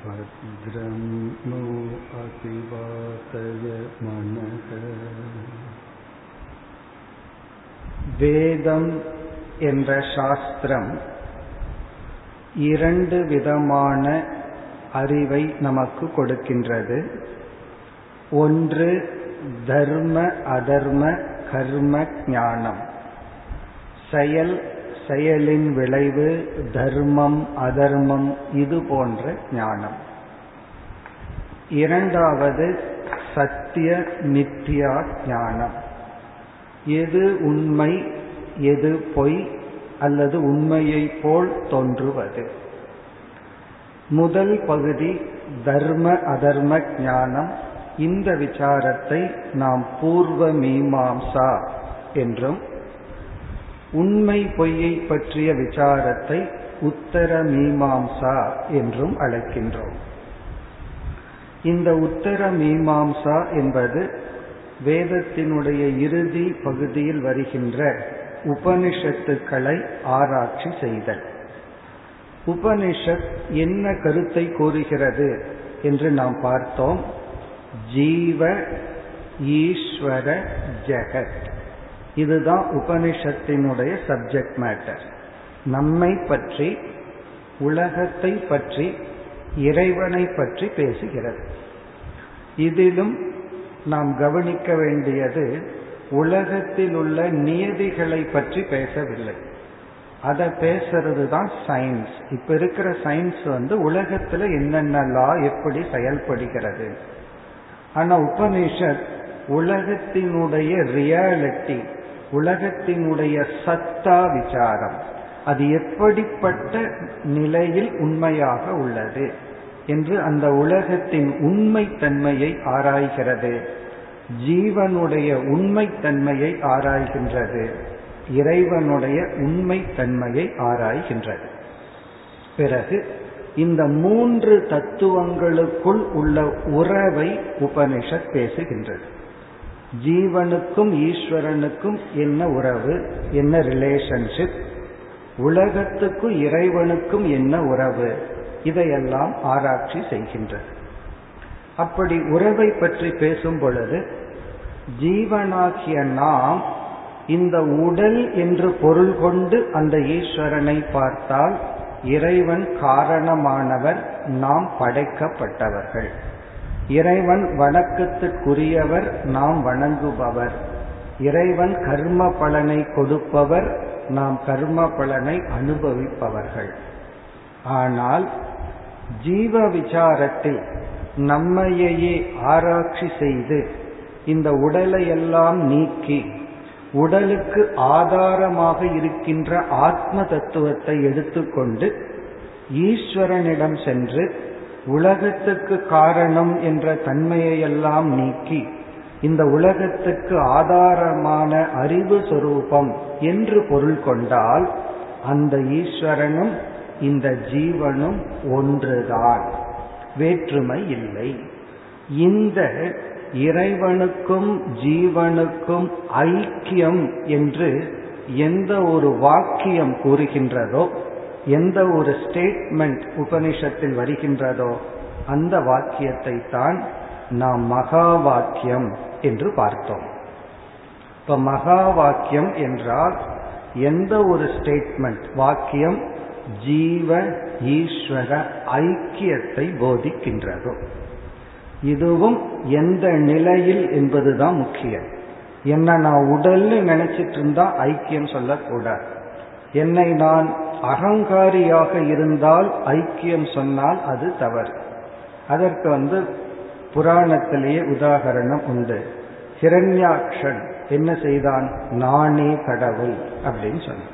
भद्रं नो अतिवातय मनः வேதம் என்ற சாஸ்திரம் இரண்டு விதமான அறிவை நமக்கு கொடுக்கின்றது ஒன்று தர்ம அதர்ம கர்ம ஞானம் செயல் செயலின் விளைவு தர்மம் அதர்மம் இது போன்ற ஞானம். இரண்டாவது சத்திய நித்யா ஞானம். எது உண்மை எது பொய் அல்லது உண்மையை போல் தோன்றுவது. முதல் பகுதி தர்ம அதர்ம ஞானம். இந்த விசாரத்தை நாம் பூர்வ மீமாம்சா என்றும் உண்மை பொய்யை பற்றிய விசாரத்தை உத்தர மீமாம்சா என்றும் அழைக்கின்றோம். இந்த உத்தர மீமாம்சா என்பது வேதத்தினுடைய இறுதி பகுதியில் வருகின்ற உபனிஷத்துக்களை ஆராய்ச்சி செய்தல். உபனிஷத் என்ன கருத்தை கூறுகிறது என்று நாம் பார்த்தோம். ஜீவ ஈஸ்வர ஜெகத். இதுதான் உபனிஷத்தினுடைய சப்ஜெக்ட் மேட்டர் நம்மை பற்றி உலகத்தை பற்றி இறைவனை பற்றி பேசுகிறது. இதிலும் நாம் கவனிக்க வேண்டியது உலகத்தில் உள்ள நியதிகளை பற்றி பேசவில்லை. அதை பேசுறது தான் சயின்ஸ் இப்ப இருக்கிற சயின்ஸ் வந்து உலகத்துல என்னென்ன லா எப்படி செயல்படுகிறது. ஆனா உபனிஷத் உலகத்தினுடைய ரியாலிட்டி உலகத்தினுடைய சத்தா விசாரம். அது எப்படிப்பட்ட நிலையில் உண்மையாக உள்ளது என்று அந்த உலகத்தின் உண்மை தன்மையை ஆராய்கிறது. ஜீவனுடைய உண்மைத்தன்மையை ஆராய்கின்றது. இறைவனுடைய உண்மை தன்மையை ஆராய்கின்றது. பிறகு இந்த மூன்று தத்துவங்களுக்குள் உள்ள உறவை உபனிஷத் பேசுகின்றது. ஜீவனுக்கும் ஈஸ்வரனுக்கும் என்ன உறவு? என்ன ரிலேஷன்ஷிப் உலகத்துக்கும் இறைவனுக்கும் என்ன உறவு? இதையெல்லாம் ஆராய்ச்சி செய்கின்றது. அப்படி உறவை பற்றி பேசும் பொழுது ஜீவனாகிய நாம் இந்த உடல் என்று பொருள் கொண்டு அந்த ஈஸ்வரனை பார்த்தால் இறைவன் காரணமானவர் நாம் படைக்கப்பட்டவர்கள். இறைவன் வணக்கத்திற்குரியவர் நாம் வணங்குபவர். இறைவன் கர்ம பலனை கொடுப்பவர் நாம் கர்ம பலனை அனுபவிப்பவர்கள். ஆனால் ஜீவ விசாரத்தில் நம்மையே ஆராய்ச்சி செய்து இந்த உடலை எல்லாம் நீக்கி உடலுக்கு ஆதாரமாக இருக்கின்ற ஆத்ம தத்துவத்தை எடுத்துக்கொண்டு ஈஸ்வரனிடம் சென்று உலகத்துக்கு காரணம் என்ற தன்மையெல்லாம் நீக்கி இந்த உலகத்துக்கு ஆதாரமான அறிவு சொரூபம் என்று பொருள் கொண்டால் அந்த ஈஸ்வரனும் இந்த ஜீவனும் ஒன்றுதான். வேற்றுமை இல்லை. இந்த இறைவனுக்கும் ஜீவனுக்கும் ஐக்கியம் என்று எந்த ஒரு வாக்கியம் கூறுகின்றதோ எந்த ஒரு ஸ்டேட்மெண்ட் உபனிஷத்தில் வருகின்றதோ அந்த வாக்கியத்தை தான் நாம் மகா வாக்கியம் என்று பார்த்தோம். இப்ப மகா வாக்கியம் என்றால் எந்த ஒரு ஸ்டேட்மெண்ட் வாக்கியம் ஜீவ ஈஸ்வர ஐக்கியத்தை போதிக்கின்றதோ. இதுவும் எந்த நிலையில் என்பதுதான் முக்கியம். என்ன நான் உடல்னு நினைச்சிட்டு இருந்தா ஐக்கியம் சொல்லக்கூடாது. என்னை நான் அகங்காரியாக இருந்தால் ஐக்கியம் சொன்னால் அது தவறு. அதற்கு வந்து புராணத்திலேயே உதாகரணம் உண்டு. ஹிரண்யாக்ஷன் என்ன செய்தான்? நானே கடவுள் அப்படின்னு சொன்னான்.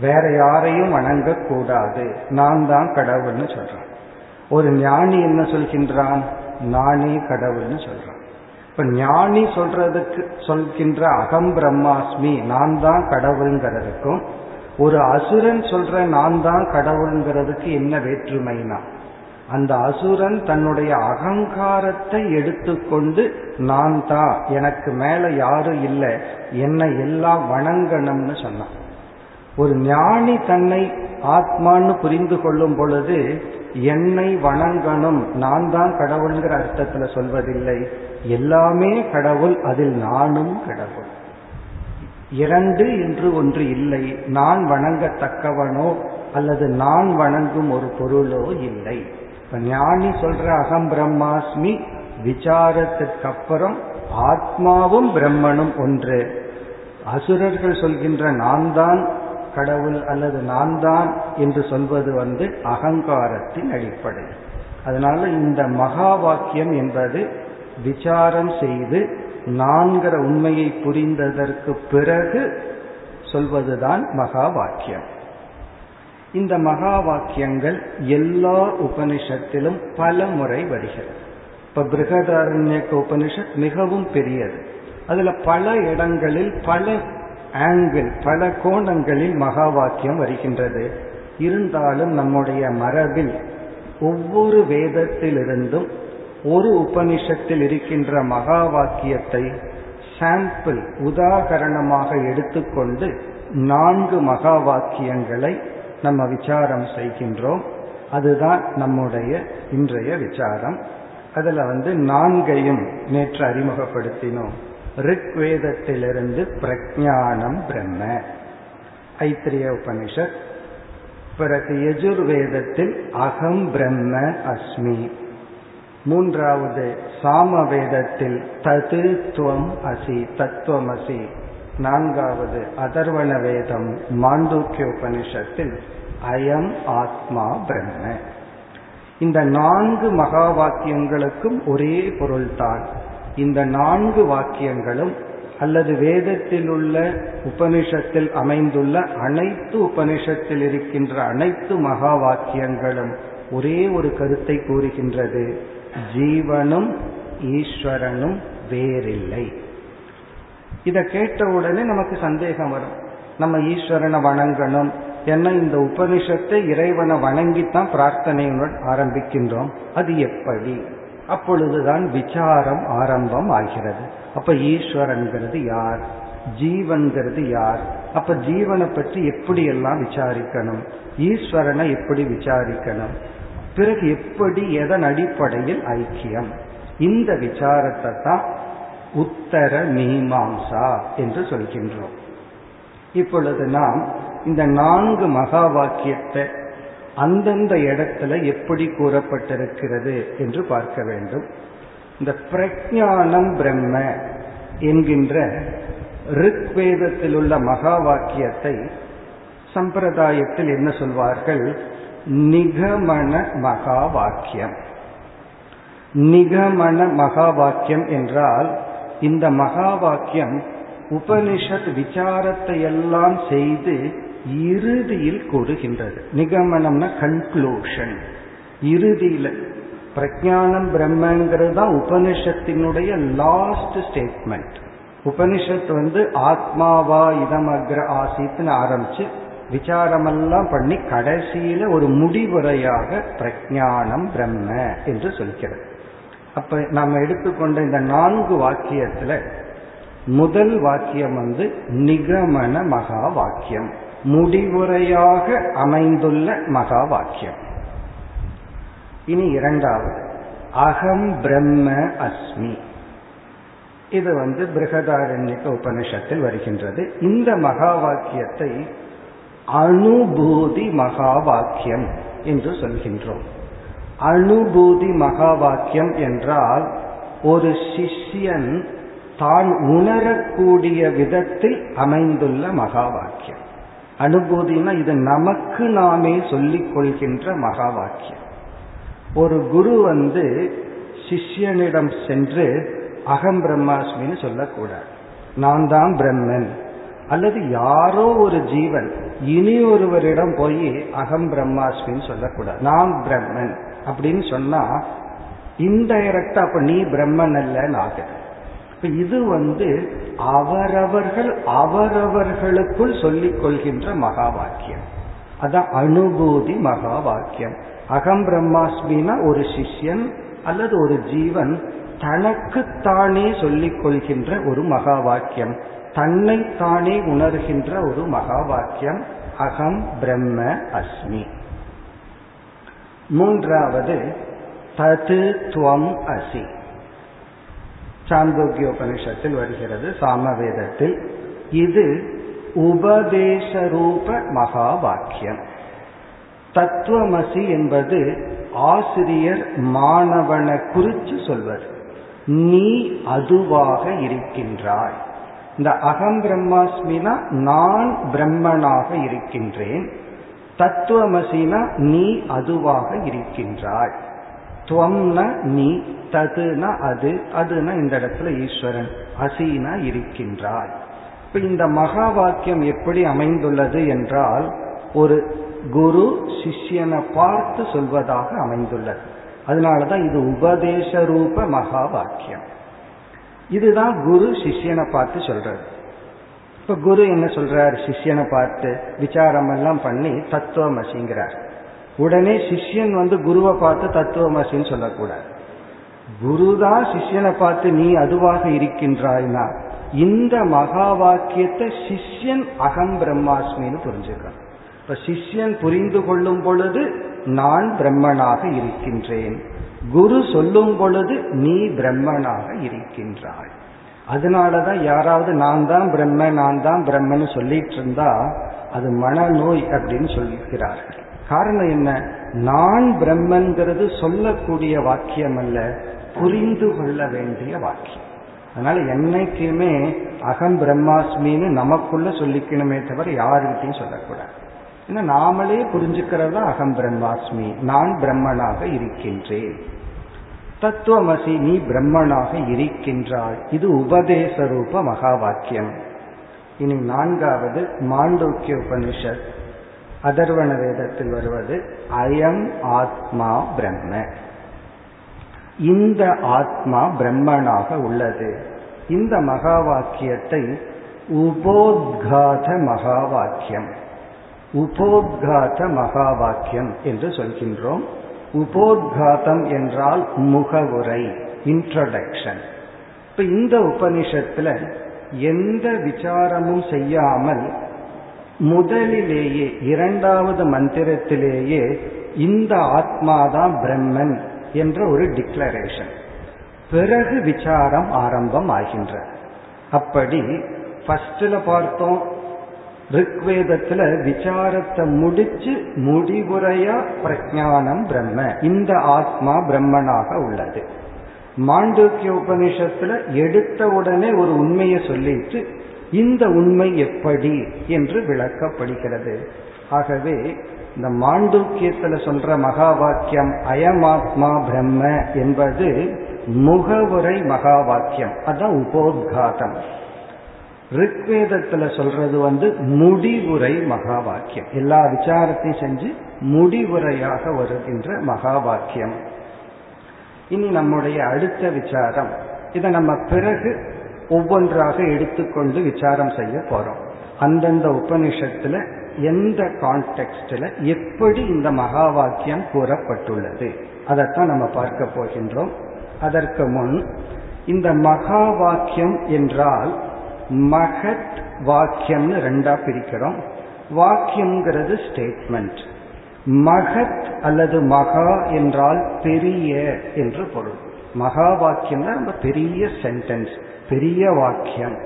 வேற யாரையும் வணங்கக்கூடாது நான் தான் கடவுள்னு சொல்றான். ஒரு ஞானி என்ன சொல்கின்றான்? நானே கடவுள்னு சொல்றான். இப்ப ஞானி சொல்றதுக்கு சொல்கின்ற அகம் பிரம்மாஸ்மி நான் தான் கடவுள்ங்கிறதுக்கும் ஒரு அசுரன் சொல்ற நான் தான் கடவுள்ங்கிறதுக்கு என்ன வேற்றுமைனா அந்த அசுரன் தன்னுடைய அகங்காரத்தை எடுத்துக்கொண்டு நான் தான் எனக்கு மேல யாரும் இல்லை என்னை எல்லாம் வணங்கணும்னு சொன்னான். ஒரு ஞானி தன்னை ஆத்மான்னு புரிந்து கொள்ளும் பொழுது என்னை வணங்கணும் நான் தான் கடவுள்ங்கிற அர்த்தத்துல சொல்வதில்லை எல்லாமே கடவுள் அதில் நானும் கடவுள். இரண்டு என்று ஒன்று இல்லை. நான் வணங்கத்தக்கவனோ அல்லது நான் வணங்கும் ஒரு பொருளோ இல்லை. இப்ப ஞானி சொல்ற அகம் பிரம்மாஸ்மி விசாரத்திற்கு அப்புறம் ஆத்மாவும் பிரம்மனும் ஒன்று. அசுரர்கள் சொல்கின்ற நான் தான் கடவுள் அல்லது நான் தான் என்று சொல்வது வந்து அகங்காரத்தின் அடிப்படை அதனால இந்த மகா வாக்கியம் என்பது விசாரம் செய்து நான்கிற உண்மையை புரிந்ததற்கு பிறகு சொல்வதுதான் மகா வாக்கியம். இந்த மகா வாக்கியங்கள் எல்லா உபனிஷத்திலும் பல முறை வருகிறது. இப்ப பிருகதாரண்யக்க உபனிஷத் மிகவும் பெரியது. அதுல பல இடங்களில் பல ஆங்கிள் பல கோணங்களில் மகா வாக்கியம் வருகின்றது. இருந்தாலும் நம்முடைய மரபில் ஒவ்வொரு வேதத்திலிருந்தும் ஒரு உபனிஷத்தில் இருக்கின்ற மகா வாக்கியத்தை சாம்பிள் உதாகரணமாக எடுத்துக்கொண்டு நான்கு மகா வாக்கியங்களை நம்ம விசாரம் செய்கின்றோம். அதுதான் நம்முடைய இன்றைய விசாரம். அதுல வந்து நான்கையும் நேற்று அறிமுகப்படுத்தினோம். ரிக்வேதத்திலிருந்து பிரஜானம் பிரம்ம. ஐத்திரிய உபனிஷத். பிறகு யஜுர்வேதத்தில் அகம் பிரம்ம அஸ்மி. மூன்றாவது சாம வேதத்தில் தது துவம் அசி தத்துவமசி. நான்காவது அதர்வண வேதம் மாண்டூக்கிய உபனிஷத்தில் அயம் ஆத்மா பிரம்ம. இந்த நான்கு மகா வாக்கியங்களுக்கும் ஒரே பொருள்தான். இந்த நான்கு வாக்கியங்களும் அல்லது வேதத்தில் உள்ள உபனிஷத்தில் அமைந்துள்ள அனைத்து உபனிஷத்தில் இருக்கின்ற அனைத்து மகா வாக்கியங்களும் ஒரே ஒரு கருத்தை கூறுகின்றது. ஜீவனும் ஈஸ்வரனும் வேறில்லை. இதை கேட்ட உடனே நமக்கு சந்தேகம் வரும். நம்ம ஈஸ்வரனை வணங்கணும். ஏன்னா இந்த உபனிஷத்தை இறைவனை வணங்கித்தான் பிரார்த்தனையுடன் ஆரம்பிக்கின்றோம். அது எப்படி? அப்பொழுதுதான் விசாரம் ஆரம்பம் ஆகிறது. அப்ப ஈஸ்வரன்கிறது யார்? ஜீவன்கிறது யார்? அப்ப ஜீவனை பற்றி எப்படி எல்லாம் விசாரிக்கணும்? ஈஸ்வரனை எப்படி விசாரிக்கணும்? பிறகு எப்படி எதன் அடிப்படையில் ஐக்கியம்? இந்த விசாரத்தை தான் உத்தர மீமாம்சா என்று சொல்கின்றோம். இப்பொழுது நாம் இந்த நான்கு மகா வாக்கியத்தை அந்தந்த இடத்துல எப்படி கூறப்பட்டிருக்கிறது என்று பார்க்க வேண்டும். இந்த பிரஜானம் பிரம்ம என்கின்ற ரிக்வேதத்தில் உள்ள மகா வாக்கியத்தை சம்பிரதாயத்தில் என்ன சொல்வார்கள்? நிகமன மகா வாக்கியம் நிகமன மகா வாக்கியம் என்றால் இந்த மகா வாக்கியம் உபனிஷத் விசாரத்தை எல்லாம் செய்து இறுதியில் கூறுகின்றது. நிகமனம்னா கன்க்ளூஷன் இறுதியில் பிரஜானம் பிரம்மங்கிறது தான் உபனிஷத்தினுடைய லாஸ்ட் ஸ்டேட்மெண்ட் உபனிஷத் வந்து ஆத்மாவா இதமக்ர ஆசித்னு ஆரம்பிச்சு விசாரமெல்லாம் பண்ணி கடைசியில ஒரு முடிவுரையாக பிரஜானம் பிரம்ம என்று சொல்கிறது. அப்ப நம்ம எடுத்துக்கொண்ட இந்த நான்கு வாக்கியத்துல முதல் வாக்கியம் வந்து நிகமன மகா வாக்கியம் முடிவுரையாக அமைந்துள்ள மகா வாக்கியம் இனி இரண்டாவது அகம் பிரம்ம அஸ்மி. இது வந்து பிருகதாரண்யக்க உபனிஷத்தில் வருகின்றது. இந்த மகா வாக்கியத்தை அனுபூதி மகா வாக்கியம் என்று சொல்கின்றோம். அனுபூதி மகா வாக்கியம் என்றால் ஒரு சிஷ்யன் தான் உணரக்கூடிய விதத்தில் அமைந்துள்ள மகா வாக்கியம் அனுபூதினா இது நமக்கு நாமே சொல்லிக் கொள்கின்ற மகா வாக்கியம் ஒரு குரு வந்து சிஷ்யனிடம் சென்று அகம் பிரம்மாஸ்மின்னு சொல்லக்கூடாது. நான் தான் பிரம்மன். அல்லது யாரோ ஒரு ஜீவன் இனி ஒருவரிடம் போய் அகம் பிரம்மாஸ்மின்னு சொல்லக்கூடாது. நான் பிரம்மன் அப்படின்னு சொன்னா இன்டைரக்டா அப்ப நீ பிரம்மன் அல்லன்னு ஆகுது இப்ப இது வந்து அவரவர்கள் அவரவர்களுக்குள் சொல்லிக் கொள்கின்ற மகா வாக்கியம் அதான் அனுபூதி மகா வாக்கியம் அகம் பிரம்மாஸ்மினா ஒரு சிஷ்யன் அல்லது ஒரு ஜீவன் தனக்குத்தானே சொல்லிக் கொள்கின்ற ஒரு மகா வாக்கியம் தன்னைத்தானே உணர்கின்ற ஒரு மகா வாக்கியம் அகம் பிரம்ம அஸ்மி. மூன்றாவது தது துவம் அசி. சாந்தோக்கியோபனிஷத்தில் வருகிறது சாமவேதத்தில். இது உபதேச ரூப மகா வாக்கியம் தத்துவமசி என்பது ஆசிரியர் மாணவனை குறித்து சொல்வது. நீ அதுவாக இருக்கின்றாய். இந்த அகம் பிரம்மாஸ்மினா நான் பிரம்மனாக இருக்கின்றேன். தத்துவமசினா நீ அதுவாக இருக்கின்றாய். துவம்னா நீ ததுனா அது அதுனா இந்த இடத்துல ஈஸ்வரன் அசீனா இருக்கின்றாய். இப்ப இந்த மகா வாக்கியம் எப்படி அமைந்துள்ளது என்றால் ஒரு குரு சிஷ்யனை பார்த்து சொல்வதாக அமைந்துள்ளது. அதனாலதான் இது உபதேச ரூப மகா வாக்கியம் இதுதான் குரு சிஷ்யனை பார்த்து சொல்றது. இப்ப குரு என்ன சொல்றார்? சிஷ்யனை பார்த்து விசாரம் எல்லாம் பண்ணி தத்துவமசிங்கிறார். உடனே சிஷ்யன் வந்து குருவை பார்த்து தத்துவமசின்னு சொல்லக்கூடாது. குருதான் சிஷ்யனை பார்த்து நீ அதுவாக இருக்கின்றாய்னா இந்த மகா வாக்கியத்தை சிஷ்யன் அகம் பிரம்மாஸ்மின்னு புரிஞ்சுக்கிறான் இப்ப சிஷ்யன் புரிந்து கொள்ளும் பொழுது நான் பிரம்மனாக இருக்கின்றேன். குரு சொல்லும் பொழுது நீ பிரம்மனாக இருக்கின்றாய். அதனாலதான் யாராவது நான் தான் பிரம்ம நான் தான் பிரம்மன்னு சொல்லிட்டு இருந்தா அது மனநோய் அப்படின்னு சொல்லிக்கிறார்கள் காரணம் என்ன? நான் பிரம்மன்கிறது சொல்லக்கூடிய வாக்கியம் அல்ல புரிந்து கொள்ள வேண்டிய வாக்கியம். அதனால என்னைக்குமே அகம் பிரம்மாஸ்மின்னு நமக்குள்ள சொல்லிக்கணுமே தவிர யாருக்கிட்டையும் சொல்லக்கூடாது. நாமளே புரிஞ்சுக்கிறதா? அகம் பிரம்மாஸ்மி. நான் பிரம்மனாக இருக்கின்றேன். தத்துவமசி நீ பிரம்மனாக இருக்கின்றாய். இது உபதேச ரூப மகா வாக்கியம் இனி நான்காவது மாண்டூக்கிய உபனிஷத் அதர்வண வேதத்தில் வருவது அயம் ஆத்மா பிரம்ம. இந்த ஆத்மா பிரம்மனாக உள்ளது. இந்த மகா வாக்கியத்தை உபோத்காத மகா வாக்கியம் உபோத்காத மகா வாக்கியம் என்று சொல்கின்றோம். உபோத்காதம் என்றால் முகவுரை இன்ட்ரடக்ஷன் இப்ப இந்த உபனிஷத்துல எந்த விசாரமும் செய்யாமல் முதலிலேயே இரண்டாவது மந்திரத்திலேயே இந்த ஆத்மாதான் பிரம்மன் என்ற ஒரு டிக்ளரேஷன் பிறகு விசாரம் ஆரம்பம் ஆகின்ற. அப்படி ஃபர்ஸ்ட்ல பார்த்தோம் ரிக்வேதத்துல விசாரத்தை முடிச்சு முடிவுரையா பிரஜானம் பிரம்ம. இந்த ஆத்மா பிரம்மனாக உள்ளது. மாண்டூக்கிய உபனிஷத்துல எடுத்த உடனே ஒரு உண்மையை சொல்லிட்டு இந்த உண்மை எப்படி என்று விளக்கப்படுகிறது. ஆகவே இந்த மாண்டூக்கியத்துல சொல்ற மகா வாக்கியம் அயமாத்மா பிரம்ம என்பது முகவுரை மகா வாக்கியம் அதான் உபோத்காதம். ரிக்வேதத்துல சொல்றது வந்து முடிவுரை மகா வாக்கியம் எல்லா விசாரத்தையும் செஞ்சு முடிவுரையாக வருகின்ற மகா வாக்கியம் இனி நம்முடைய அடுத்த விசாரம். இதை நம்ம பிறகு ஒவ்வொன்றாக எடுத்துக்கொண்டு விசாரம் செய்ய போறோம். அந்தந்த உபனிஷத்துல எந்த கான்டெக்ட்ல எப்படி இந்த மகா வாக்கியம் கூறப்பட்டுள்ளது. அதைத்தான் நம்ம பார்க்க போகின்றோம். அதற்கு முன் இந்த மகா வாக்கியம் என்றால் மகத் வாக்கியம்னு ரெண்டா பிரிக்கிறோம். வாக்கியம்ங்கிறது ஸ்டேட்மெண்ட் மகத் அல்லது மகா என்றால் பெரிய என்று பொருள். மகா வாக்கியம் ரொம்ப பெரிய சென்டென்ஸ் பெரிய வாக்கியம்.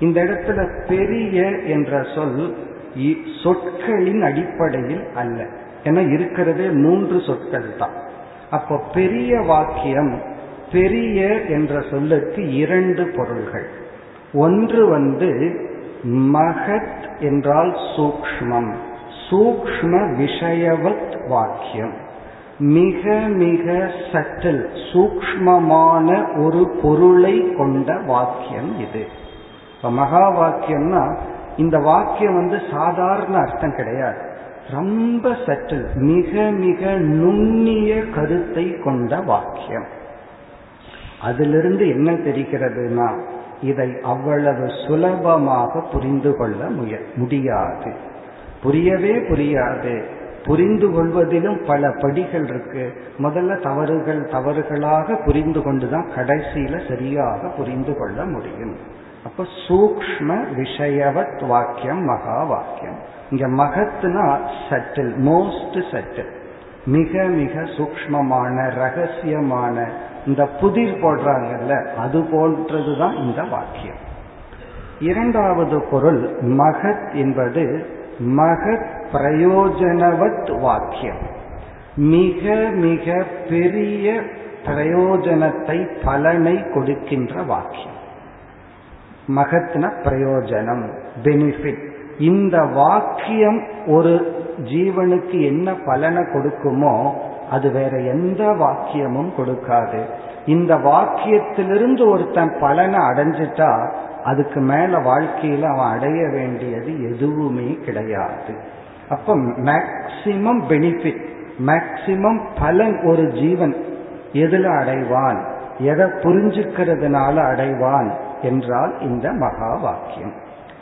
இந்த இடத்துல பெரிய என்ற சொல் சொற்களின் அடிப்படையில் அல்ல. ஏன்னா இருக்கிறதே மூன்று சொற்கள் தான். அப்போ பெரிய வாக்கியம் பெரிய என்ற சொல்லுக்கு இரண்டு பொருள்கள். ஒன்று வந்து மகத் என்றால் சூக்ஷ்மம். சூக்ஷ்ம விஷயவத் வாக்கியம். மிக மிக சட்டில் சூக்ஷ்மமான ஒரு பொருளை கொண்ட வாக்கியம் இது. இப்ப மகா வாக்கியம்னா இந்த வாக்கியம் வந்து சாதாரண அர்த்தம் கிடையாது. ரொம்ப சட்டில் மிக மிக நுண்ணிய கருத்தை கொண்ட வாக்கியம். அதிலிருந்து என்ன தெரிகிறதுனா இதை அவ்வளவு சுலபமாக புரிந்து கொள்ள முய முடியாது. புரியவே புரியாது. புரிந்து கொள்வதிலும் பல படிகள் இருக்கு. முதல்ல தவறுகள் தவறுகளாக புரிந்து கொண்டுதான் கடைசியில சரியாக புரிந்து கொள்ள முடியும். அப்ப சூக்ம விஷயவத் வாக்கியம் மகா வாக்கியம். இங்க மகத்னா சட்டில் மோஸ்ட் சட்டில் மிக மிக சூக்மமான ரகசியமான இந்த புதிர் போடுறாங்கல்ல அது போன்றதுதான் இந்த வாக்கியம். இரண்டாவது பொருள் மகத் என்பது மகத் பிரயோஜனவத் வாக்கியம். மிக மிக பெரிய பிரயோஜனத்தை பலனை கொடுக்கின்ற வாக்கியம். மகத்ன பிரயோஜனம் பெனிஃபிட் இந்த வாக்கியம் ஒரு ஜீவனுக்கு என்ன பலனை கொடுக்குமோ அது வேற எந்த வாக்கியமும் கொடுக்காது. இந்த வாக்கியத்திலிருந்து ஒருத்தன் பலனை அடைஞ்சிட்டா அதுக்கு மேல வாழ்க்கையில அவன் அடைய வேண்டியது எதுவுமே கிடையாது. அப்ப மேக்சிமம் பெனிஃபிட் மேக்சிமம் பலன் ஒரு ஜீவன் எதுல அடைவான் எதை புரிஞ்சுக்கிறதுனால அடைவான் என்றால் இந்த மகா வாக்கியம்.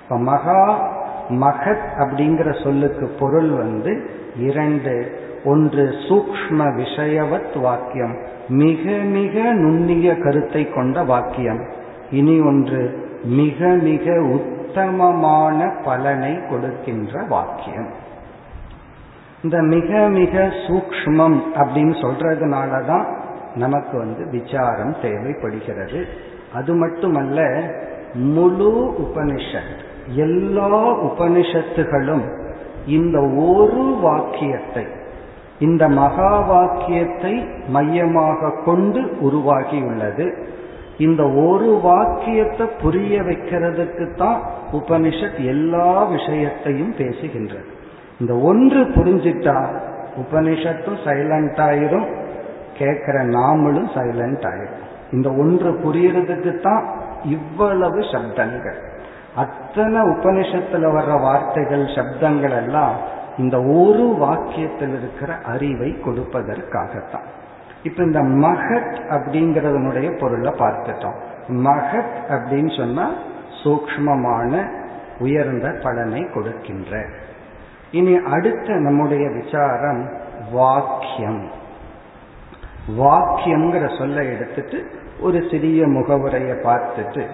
இப்ப மகா மகத் அப்படிங்கிற சொல்லுக்கு பொருள் வந்து இரண்டு. ஒன்று சூக்ம விஷயவத் வாக்கியம். மிக மிக நுண்ணிய கருத்தை கொண்ட வாக்கியம். இனி ஒன்று மிக மிக உத்தமமான பலனை கொடுக்கின்ற வாக்கியம். இந்த மிக மிக சூக்மம் அப்படின்னு சொல்றதுனாலதான் நமக்கு வந்து விசாரம் தேவைப்படுகிறது. அது மட்டுமல்ல முழு உபனிஷத் எல்லா உபனிஷத்துகளும் இந்த ஒரு வாக்கியத்தை இந்த மகா வாக்கியத்தை மையமாக கொண்டு உருவாகியுள்ளது. இந்த ஒரு வாக்கியத்தை புரிய வைக்கிறதுக்கு தான் உபனிஷத் எல்லா விஷயத்தையும் பேசுகின்றது. இந்த ஒன்று புரிஞ்சிட்டா உபனிஷத்தும் சைலண்ட் ஆயிரும் கேட்கிற நாமளும் சைலண்ட் ஆயிரும். இந்த ஒன்று புரியறதுக்கு தான் இவ்வளவு சப்தங்கள். அத்தனை உபனிஷத்துல வர்ற வார்த்தைகள் சப்தங்கள் எல்லாம் இந்த ஒரு வாக்கியத்தில் இருக்கிற அறிவை கொடுப்பதற்காகத்தான். இப்ப இந்த மகத் அப்படிங்கறதனுடைய பொருளை பார்த்துட்டோம். மகத் அப்படின்னு சொன்னா சூக்மமான உயர்ந்த பலனை கொடுக்கின்ற. இனி அடுத்த நம்முடைய விசாரம் வாக்கியம். வாக்கியம்ங்கிற சொல்ல எடுத்துட்டு ஒரு சிறிய முகவுரையை பார்த்துட்டு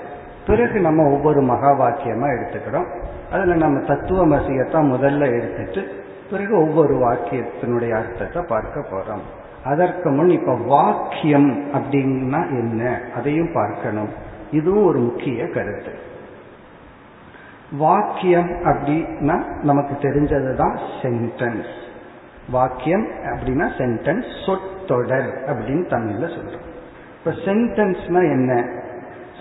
பிறகு நம்ம ஒவ்வொரு மகா வாக்கியமா எடுத்துக்கிறோம். அதுல நம்ம தத்துவமசியத்தான் முதல்ல எடுத்துட்டு பிறகு ஒவ்வொரு வாக்கியத்தினுடைய அர்த்தத்தை பார்க்க போறோம். அதற்கு முன் இப்ப வாக்கியம் அப்படின்னா என்ன? அதையும் பார்க்கணும். இதுவும் ஒரு முக்கிய கருத்து. வாக்கியம் அப்படின்னா நமக்கு தெரிஞ்சது தான் சென்டென்ஸ் வாக்கியம் அப்படின்னா சென்டென்ஸ் சொற்றொடர் அப்படின்னு தமிழ்ல சொல்றோம். இப்ப சென்டென்ஸ்னா என்ன?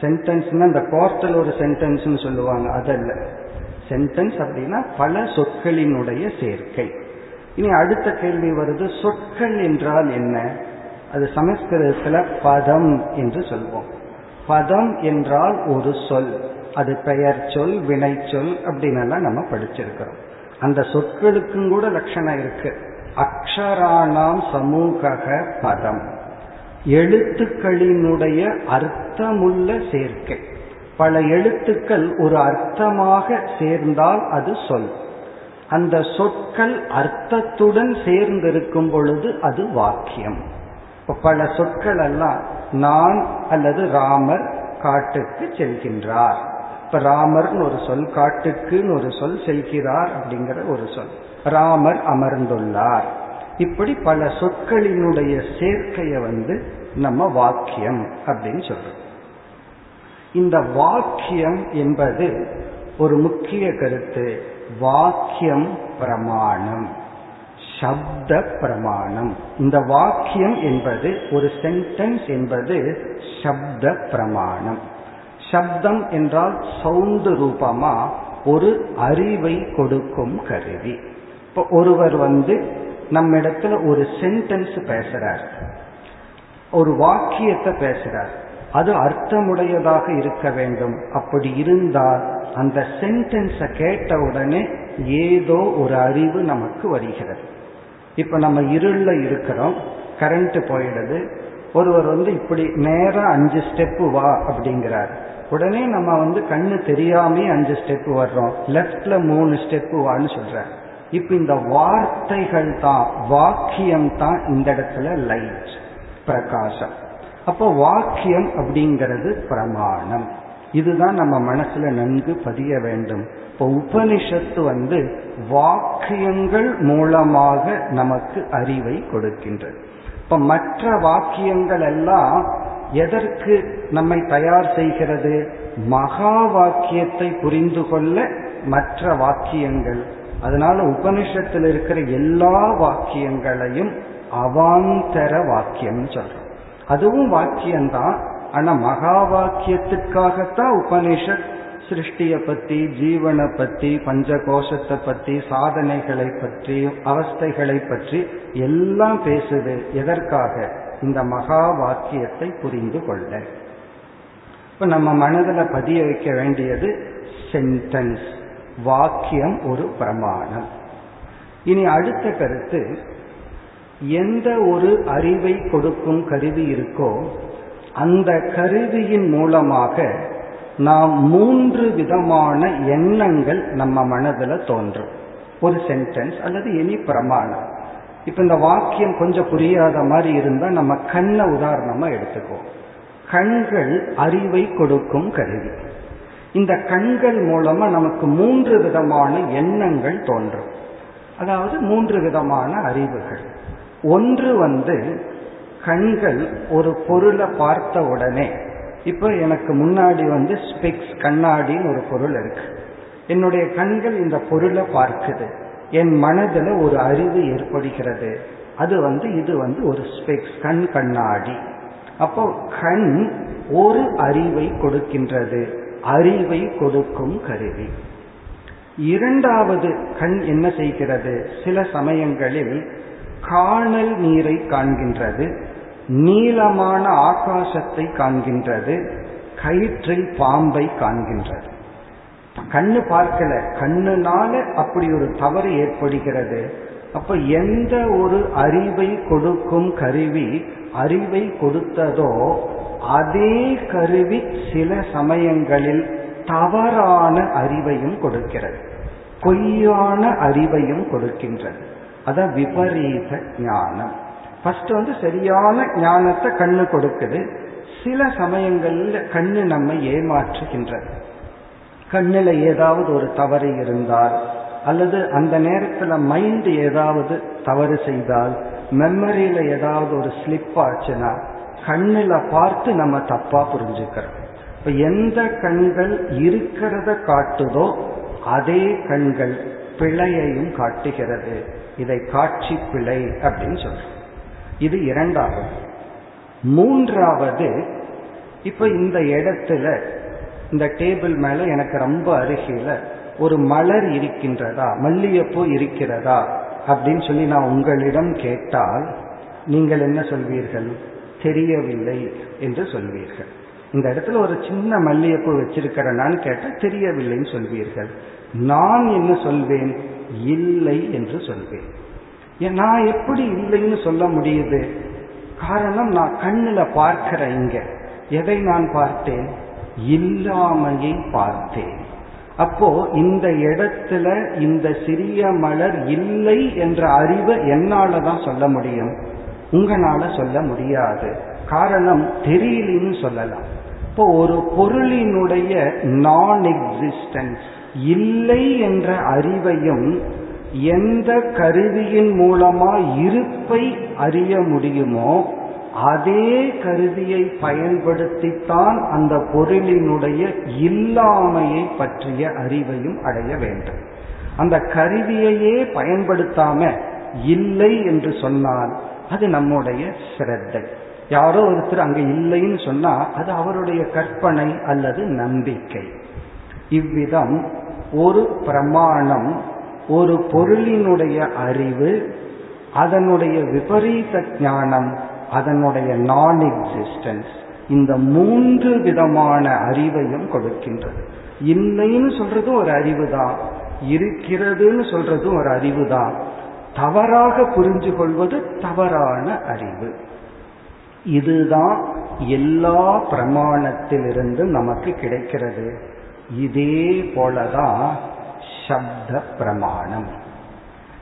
சென்டென்ஸ்னா இந்த கோர்ட்டில் ஒரு சென்டென்ஸ்னு சொல்லுவாங்க அதல்ல. சென்டென்ஸ் அப்படின்னா பல சொற்களினுடைய சேர்க்கை. இனி அடுத்த கேள்வி வருது சொற்கள் என்றால் என்ன? அது சமஸ்கிருதத்துல பதம் என்று சொல்வோம். பதம் என்றால் ஒரு சொல். அது பெயர் சொல் வினை சொல் அப்படின்னு நம்ம படிச்சிருக்கிறோம். அந்த சொற்களுக்கும் கூட லட்சணம் இருக்கு. அக்ஷராணாம் சமூக பதம். எழுத்துக்களினுடைய அர்த்தமுள்ள சேர்க்கை. பல எழுத்துக்கள் ஒரு அர்த்தமாக சேர்ந்தால் அது சொல். அந்த சொற்கள் அர்த்தத்துடன் சேர்ந்திருக்கும் பொழுது அது வாக்கியம். பல சொற்கள் எல்லாம் நான் அல்லது ராமர் காட்டுக்கு செல்கின்றார். இப்ப ராமர்னு ஒரு சொல் காட்டுக்குன்னு ஒரு சொல் செல்கிறார் அப்படிங்கிற ஒரு சொல். ராமர் அமர்ந்துள்ளார். இப்படி பல சொற்களினுடைய சேர்க்கைய வந்து நம்ம வாக்கியம் அப்படின்னு சொல்றோம். இந்த வாக்கியம் என்பது ஒரு முக்கிய கருத்து. வாக்கியம் பிரமாணம் சப்த பிரமாணம். இந்த வாக்கியம் என்பது ஒரு சென்டென்ஸ் என்பது சப்த பிரமாணம். சப்தம் என்றால் சவுண்டு ரூபமா ஒரு அறிவை கொடுக்கும் கருவி. இப்போ ஒருவர் வந்து நம்ம இடத்துல ஒரு சென்டென்ஸ் பேசுறார். ஒரு வாக்கியத்தை பேசுறார். அது அர்த்தமுடையதாக இருக்க வேண்டும். அப்படி இருந்தால் அந்த சென்டென்ஸை கேட்ட உடனே ஏதோ ஒரு அறிவு நமக்கு வருகிறது. இப்ப நம்ம இருள்ல இருக்கிறோம். கரண்ட் போயிடுது. ஒருவர் வந்து இப்படி நேரம் அஞ்சு ஸ்டெப்பு வா அப்படிங்கிறார். உடனே நம்ம வந்து கண்ணு தெரியாமே அஞ்சு ஸ்டெப்பு வர்றோம். லெப்ட்ல மூணு ஸ்டெப்பு வான்னு சொல்றார். இப்ப இந்த வார்த்தைகள் தான் வாக்கியம் தான் இந்த இடத்துல லைட் பிரகாசம். அப்போ வாக்கியம் அப்படிங்கிறது பிரமாணம். இதுதான் நம்ம மனசுல நன்கு பதிய வேண்டும். இப்போ உபனிஷத்து வந்து வாக்கியங்கள் மூலமாக நமக்கு அறிவை கொடுக்கின்றது. இப்ப மற்ற வாக்கியங்கள் எல்லாம் எதற்கு நம்மை தயார் செய்கிறது? மகா வாக்கியத்தை புரிந்து கொள்ள மற்ற வாக்கியங்கள் அதனால உபனிஷத்தில் இருக்கிற எல்லா வாக்கியங்களையும் அவாந்தர வாக்கியம்னு சொல்றோம். அதுவும் வாக்கியம்தான். ஆனா மகா வாக்கியத்துக்காகத்தான் உபனிஷத் சிருஷ்டிய பத்தி ஜீவனை பத்தி பஞ்ச கோஷத்தை பத்தி சாதனைகளை பற்றி அவஸ்தைகளை பற்றி எல்லாம் பேசுது. எதற்காக? இந்த மகா வாக்கியத்தை புரிந்து கொள்ள. இப்ப நம்ம மனதில் பதிய வைக்க வேண்டியது சென்டென்ஸ் வாக்கியம் ஒரு பிரமாணம். இனி அடுத்த கருத்து எந்த ஒரு அறிவை கொடுக்கும் கருவி இருக்கோ அந்த கருவியின் மூலமாக நாம் மூன்று விதமான எண்ணங்கள் நம்ம மனதில் தோன்றும். ஒரு சென்டென்ஸ் அல்லது இனி பிரமாணம். இப்ப இந்த வாக்கியம் கொஞ்சம் புரியாத மாதிரி இருந்தா நம்ம கண்ணை உதாரணமா எடுத்துக்குவோம். கண்கள் அறிவை கொடுக்கும் கருவி. இந்த கண்கள் மூலமா நமக்கு மூன்று விதமான எண்ணங்கள் தோன்றும். அதாவது மூன்று விதமான அறிவுகள். ஒன்று வந்து கண்கள் ஒரு பொருளை பார்த்த உடனே இப்ப எனக்கு முன்னாடி வந்து ஸ்பெக்ஸ் கண்ணாடின்னு ஒரு பொருள் இருக்கு. என்னுடைய கண்கள் இந்த பொருளை பார்க்குது. என் மனதில் ஒரு அறிவு ஏற்படுகிறது. அது வந்து இது வந்து ஒரு ஸ்பெக்ஸ் கண் கண்ணாடி. அப்போ கண் ஒரு அறிவை கொடுக்கின்றது. அறிவை கொடுக்கும் கருவி. இரண்டாவது கண் என்ன செய்கிறது? சில சமயங்களில் காணல் நீரை காண்கின்றது நீளமான ஆகாசத்தை காண்கின்றது கயிற்றில் பாம்பை காண்கின்றது. கண்ணு பார்க்கல கண்ணுனால அப்படி ஒரு தவறு ஏற்படுகிறது. அப்ப எந்த ஒரு அறிவை கொடுக்கும் கருவி அறிவை கொடுத்ததோ அதே கருவி சில சமயங்களில் தவறான அறிவையும் கொடுக்கிறது. பொய்யான அறிவையும் கொடுக்கின்றது. அதான் விபரீத ஞானம். ஃபர்ஸ்ட் வந்து சரியான ஞானத்தை கண்ணு கொடுக்குது. சில சமயங்கள்ல கண்ணு நம்மை ஏமாற்றுகின்றது. கண்ணில் ஏதாவது ஒரு தவறு இருந்தால் அல்லது அந்த நேரத்தில் மைண்ட் ஏதாவது தவறு செய்தால் மெமரியில ஏதாவது ஒரு ஸ்லிப் ஆச்சுன்னா கண்ணில் பார்த்து நம்ம தப்பா புரிஞ்சுக்கிறோம். இப்ப எந்த கண்கள் இருக்கிறத காட்டுதோ அதே கண்கள் பிழையையும் காட்டுகிறது. இதை காட்சி பிழை அப்படின்னு சொல்றோம். இது இரண்டாவது. மூன்றாவது இப்ப இந்த இடத்துல இந்த டேபிள் மேல எனக்கு ரொம்ப அருகில ஒரு மலர் இருக்கின்றதா மல்லிகைப்பூ இருக்கிறதா அப்படின்னு சொல்லி நான் உங்களிடம் கேட்டால் நீங்கள் என்ன சொல்வீர்கள்? தெரியவில்லை என்று சொல்வீர்கள். இந்த இடத்துல ஒரு சின்ன மல்லிகைப்பூ வச்சிருக்கிறனான்னு கேட்டால் தெரியவில்லைன்னு சொல்வீர்கள். நான் என்ன சொல்வேன்? இல்லை என்று சொல்வேன். நான் எப்படி இல்லைன்னு சொல்ல முடியுது? காரணம் நான் கண்ணுல பார்க்கிற இங்க. எதை நான் பார்த்தேன்? இல்லாமையை பார்த்தேன். அப்போ இந்த இடத்துல இந்த சிறிய மலர் இல்லை என்ற அறிவை என்னால தான் சொல்ல முடியும்? உங்களால சொல்ல முடியாது. காரணம் தெரியலன்னு சொல்லலாம். இப்போ ஒரு பொருளினுடைய நான் எக்ஸிஸ்டன்ஸ் இல்லை என்ற அறிவையும் எந்த கருவியின் மூலமா இருப்பை அறிய முடியுமோ அதே கருவியை பயன்படுத்தித்தான் அந்த பொருளினுடைய இல்லாமையை பற்றிய அறிவையும் அடைய வேண்டும். அந்த கருவியையே பயன்படுத்தாம இல்லை என்று சொன்னால் அது நம்முடைய சிரத்தை. யாரோ ஒருத்தர் அங்க இல்லைன்னு சொன்னா அது அவருடைய கற்பனை அல்லது நம்பிக்கை. இவ்விதம் ஒரு பிரமாணம் ஒரு பொருளினுடைய அறிவு அதனுடைய விபரீத ஞானம் அதனுடைய நான் எக்ஸிஸ்டன்ஸ் இந்த மூன்று விதமான அறிவையும் கொடுக்கின்றது. இல்லைன்னு சொல்றதும் ஒரு அறிவு தான் இருக்கிறதுன்னு சொல்றதும் ஒரு அறிவு தான் தவறாக புரிஞ்சு கொள்வது தவறான அறிவு. இதுதான் எல்லா பிரமாணத்திலிருந்து நமக்கு கிடைக்கிறது. இதே போலதான் சப்த பிரமாணம்.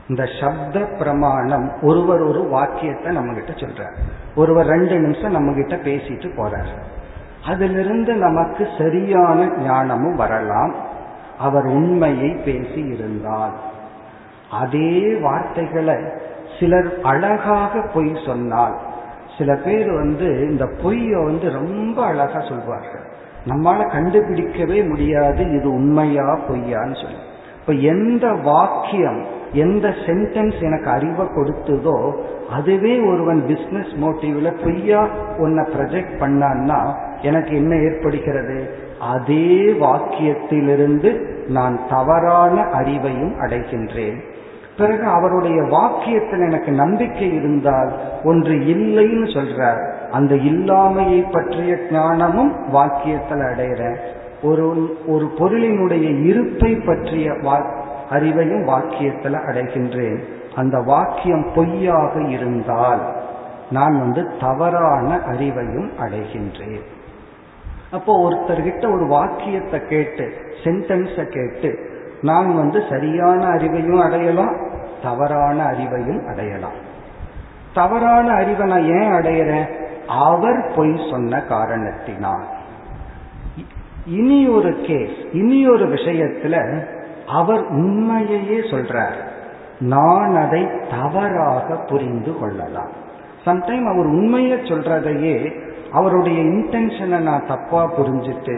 இந்த சப்த பிரமாணம் ஒருவர் ஒரு வாக்கியத்தை நம்ம கிட்ட சொல்றார். ஒருவர் ரெண்டு நிமிஷம் நம்ம கிட்ட பேசிட்டு போறார். அதிலிருந்து நமக்கு சரியான ஞானமும் வரலாம். அவர் உண்மையை பேசி இருந்தால் அதே வார்த்தைகளை சிலர் அழகாக பொய் சொன்னால் சில பேர் வந்து இந்த பொய்யை வந்து ரொம்ப அழகா சொல்வார்கள். நம்மால கண்டுபிடிக்கவே முடியாது இது உண்மையா பொய்யான்னு சொல்லி. இப்ப எந்த வாக்கியம் எந்த சென்டென்ஸ் எனக்கு அறிவை கொடுத்ததோ அதுவே ஒருவன் பிசினஸ் மோட்டிவ்ல பொய்யா உன்னை ப்ரொஜெக்ட் பண்ணான்னா எனக்கு என்ன ஏற்படுகிறது? அதே வாக்கியத்திலிருந்து நான் தவறான அறிவையும் அடைகின்றேன். பிறகு அவருடைய வாக்கியத்தில் எனக்கு நம்பிக்கை இருந்தால் ஒன்று இல்லைன்னு சொல்றார். அந்த இல்லாமையை பற்றிய ஞானமும் வாக்கியத்தில் அடைகிறேன். ஒரு ஒரு பொருளினுடைய இருப்பை பற்றிய அறிவையும் வாக்கியத்தில் அடைகின்றேன். அந்த வாக்கியம் பொய்யாக இருந்தால் நான் வந்து தவறான அறிவையும் அடைகின்றேன். அப்போ ஒருத்தர்கிட்ட ஒரு வாக்கியத்தை கேட்டு சென்டென்ஸை கேட்டு நான் வந்து சரியான அறிவையும் அடையலாம் தவறான அறிவையும் அடையலாம். தவறான அறிவை நான் ஏன் அடையிறேன்? அவர் பொய் சொன்ன காரணத்தினால். இனி ஒரு கேஸ் இனி ஒரு விஷயத்துல அவர் உண்மையையே சொல்றார். நான் அதை தவறாக புரிந்து கொள்ளலாம். சம்டைம் அவர் உண்மையை சொல்றதையே அவருடைய இன்டென்ஷனை நான் தப்பா புரிஞ்சுட்டு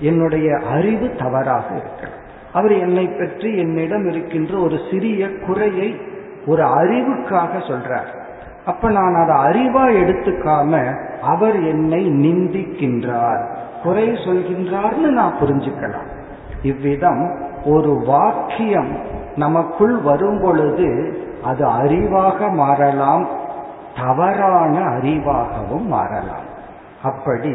என்னுடைய அறிவு தவறாக இருக்கிறேன் அவர் என்னை பற்றி என்னிடம் இருக்கின்ற ஒரு சிறிய குறையை ஒரு அறிவுக்காக சொல்றார். அப்ப நான் அதை அறிவா எடுத்துக்காம அவர் என்னை நிந்திக்கின்றார். குறை சொல்கின்றார்னு நான் புரிஞ்சுக்கலாம். இவ்விதம் ஒரு வாக்கியம் நமக்குள் வரும் பொழுது அது அறிவாக மாறலாம் தவறான அறிவாகவும் மாறலாம். அப்படி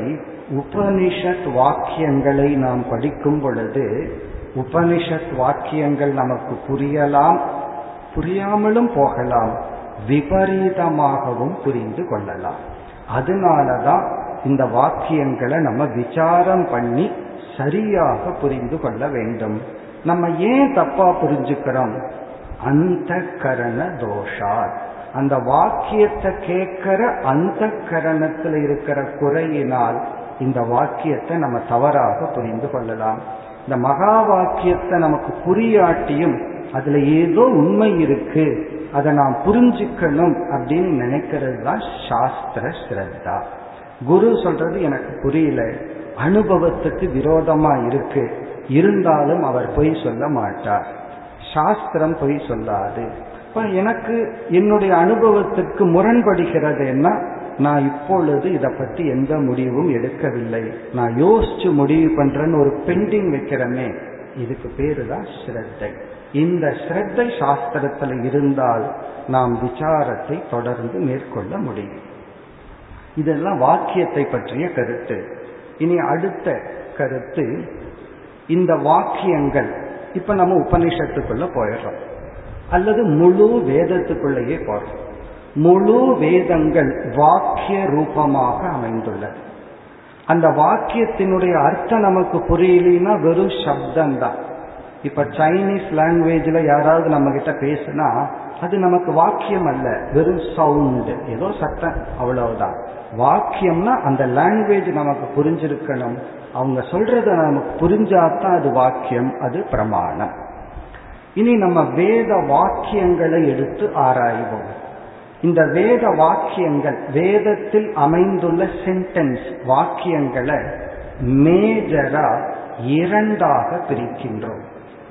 உபனிஷத் வாக்கியங்களை நாம் படிக்கும் பொழுது உபனிஷத் வாக்கியங்கள் நமக்கு புரியலாம் புரியாமலும் போகலாம் விபரீதமாகவும் புரிந்து கொள்ளலாம். அதனாலதான் இந்த வாக்கியங்களை நம்ம விசாரம் பண்ணி சரியாக புரிந்து கொள்ள வேண்டும். நம்ம ஏன் தப்பா புரிஞ்சுக்கிறோம்? அந்த கரண தோஷார் அந்த வாக்கியத்தை கேட்கிற அந்த கரணத்தில் இருக்கிற குறையினால் இந்த வாக்கியத்தை நம்ம தவறாக புரிந்து கொள்ளலாம். இந்த மகா வாக்கியத்தை நமக்கு புரியாட்டியும் அதுல ஏதோ உண்மை இருக்கு. அதை நாம் புரிஞ்சுக்கணும் அப்படின்னு நினைக்கிறது தான் சாஸ்திர ஸ்ரத்தா. குரு சொல்றது எனக்கு புரியல. அனுபவத்துக்கு விரோதமா இருக்கு. இருந்தாலும் அவர் பொய் சொல்ல மாட்டார். சாஸ்திரம் பொய் சொல்லாது. இப்ப எனக்கு என்னுடைய அனுபவத்துக்கு முரண்படுகிறதுன்னா நான் இப்பொழுது இதை பத்தி எந்த முடிவும் எடுக்கவில்லை. நான் யோசிச்சு முடிவு பண்றேன்னு ஒரு பெண்டிங் வைக்கிறமே இதுக்கு பேரு தான் ஸ்ரத்தை. இந்த ஸ்ரத்தை சாஸ்திரத்தில் இருந்தால் நாம் விசாரத்தை தொடர்ந்து மேற்கொள்ள முடியும். இதெல்லாம் வாக்கியத்தை பற்றிய கருத்து. இனி அடுத்த கருத்து இந்த வாக்கியங்கள். இப்ப நம்ம உபனிஷத்துக்குள்ள போயிடுறோம். அல்லது முழு வேதத்துக்குள்ளேயே போறோம். முழு வேதங்கள் வாக்கிய ரூபமாக அமைந்துள்ளது அந்த வாக்கியத்தினுடைய அர்த்தம் நமக்கு புரியலனா வெறும் சப்தம் தான் இப்ப சைனீஸ் லாங்குவேஜ்ல யாராவது நம்ம கிட்ட பேசுனா அது நமக்கு வாக்கியம் அல்ல வெறும் சவுண்ட் ஏதோ சத்தம் அவ்வளவுதான். வாக்கியம்னா அந்த லாங்குவேஜ் நமக்கு புரிஞ்சிருக்கணும். அவங்க சொல்றத நமக்கு புரிஞ்சாதான் அது வாக்கியம் அது பிரமாணம். இனி நம்ம வேத வாக்கியங்களை எடுத்து ஆராய்வோம். இந்த வேத வாக்கியங்கள் வேதத்தில் அமைந்துள்ள சென்டென்ஸ் வாக்கியங்களை மேஜரா இரண்டாக பிரிக்கின்றோம்.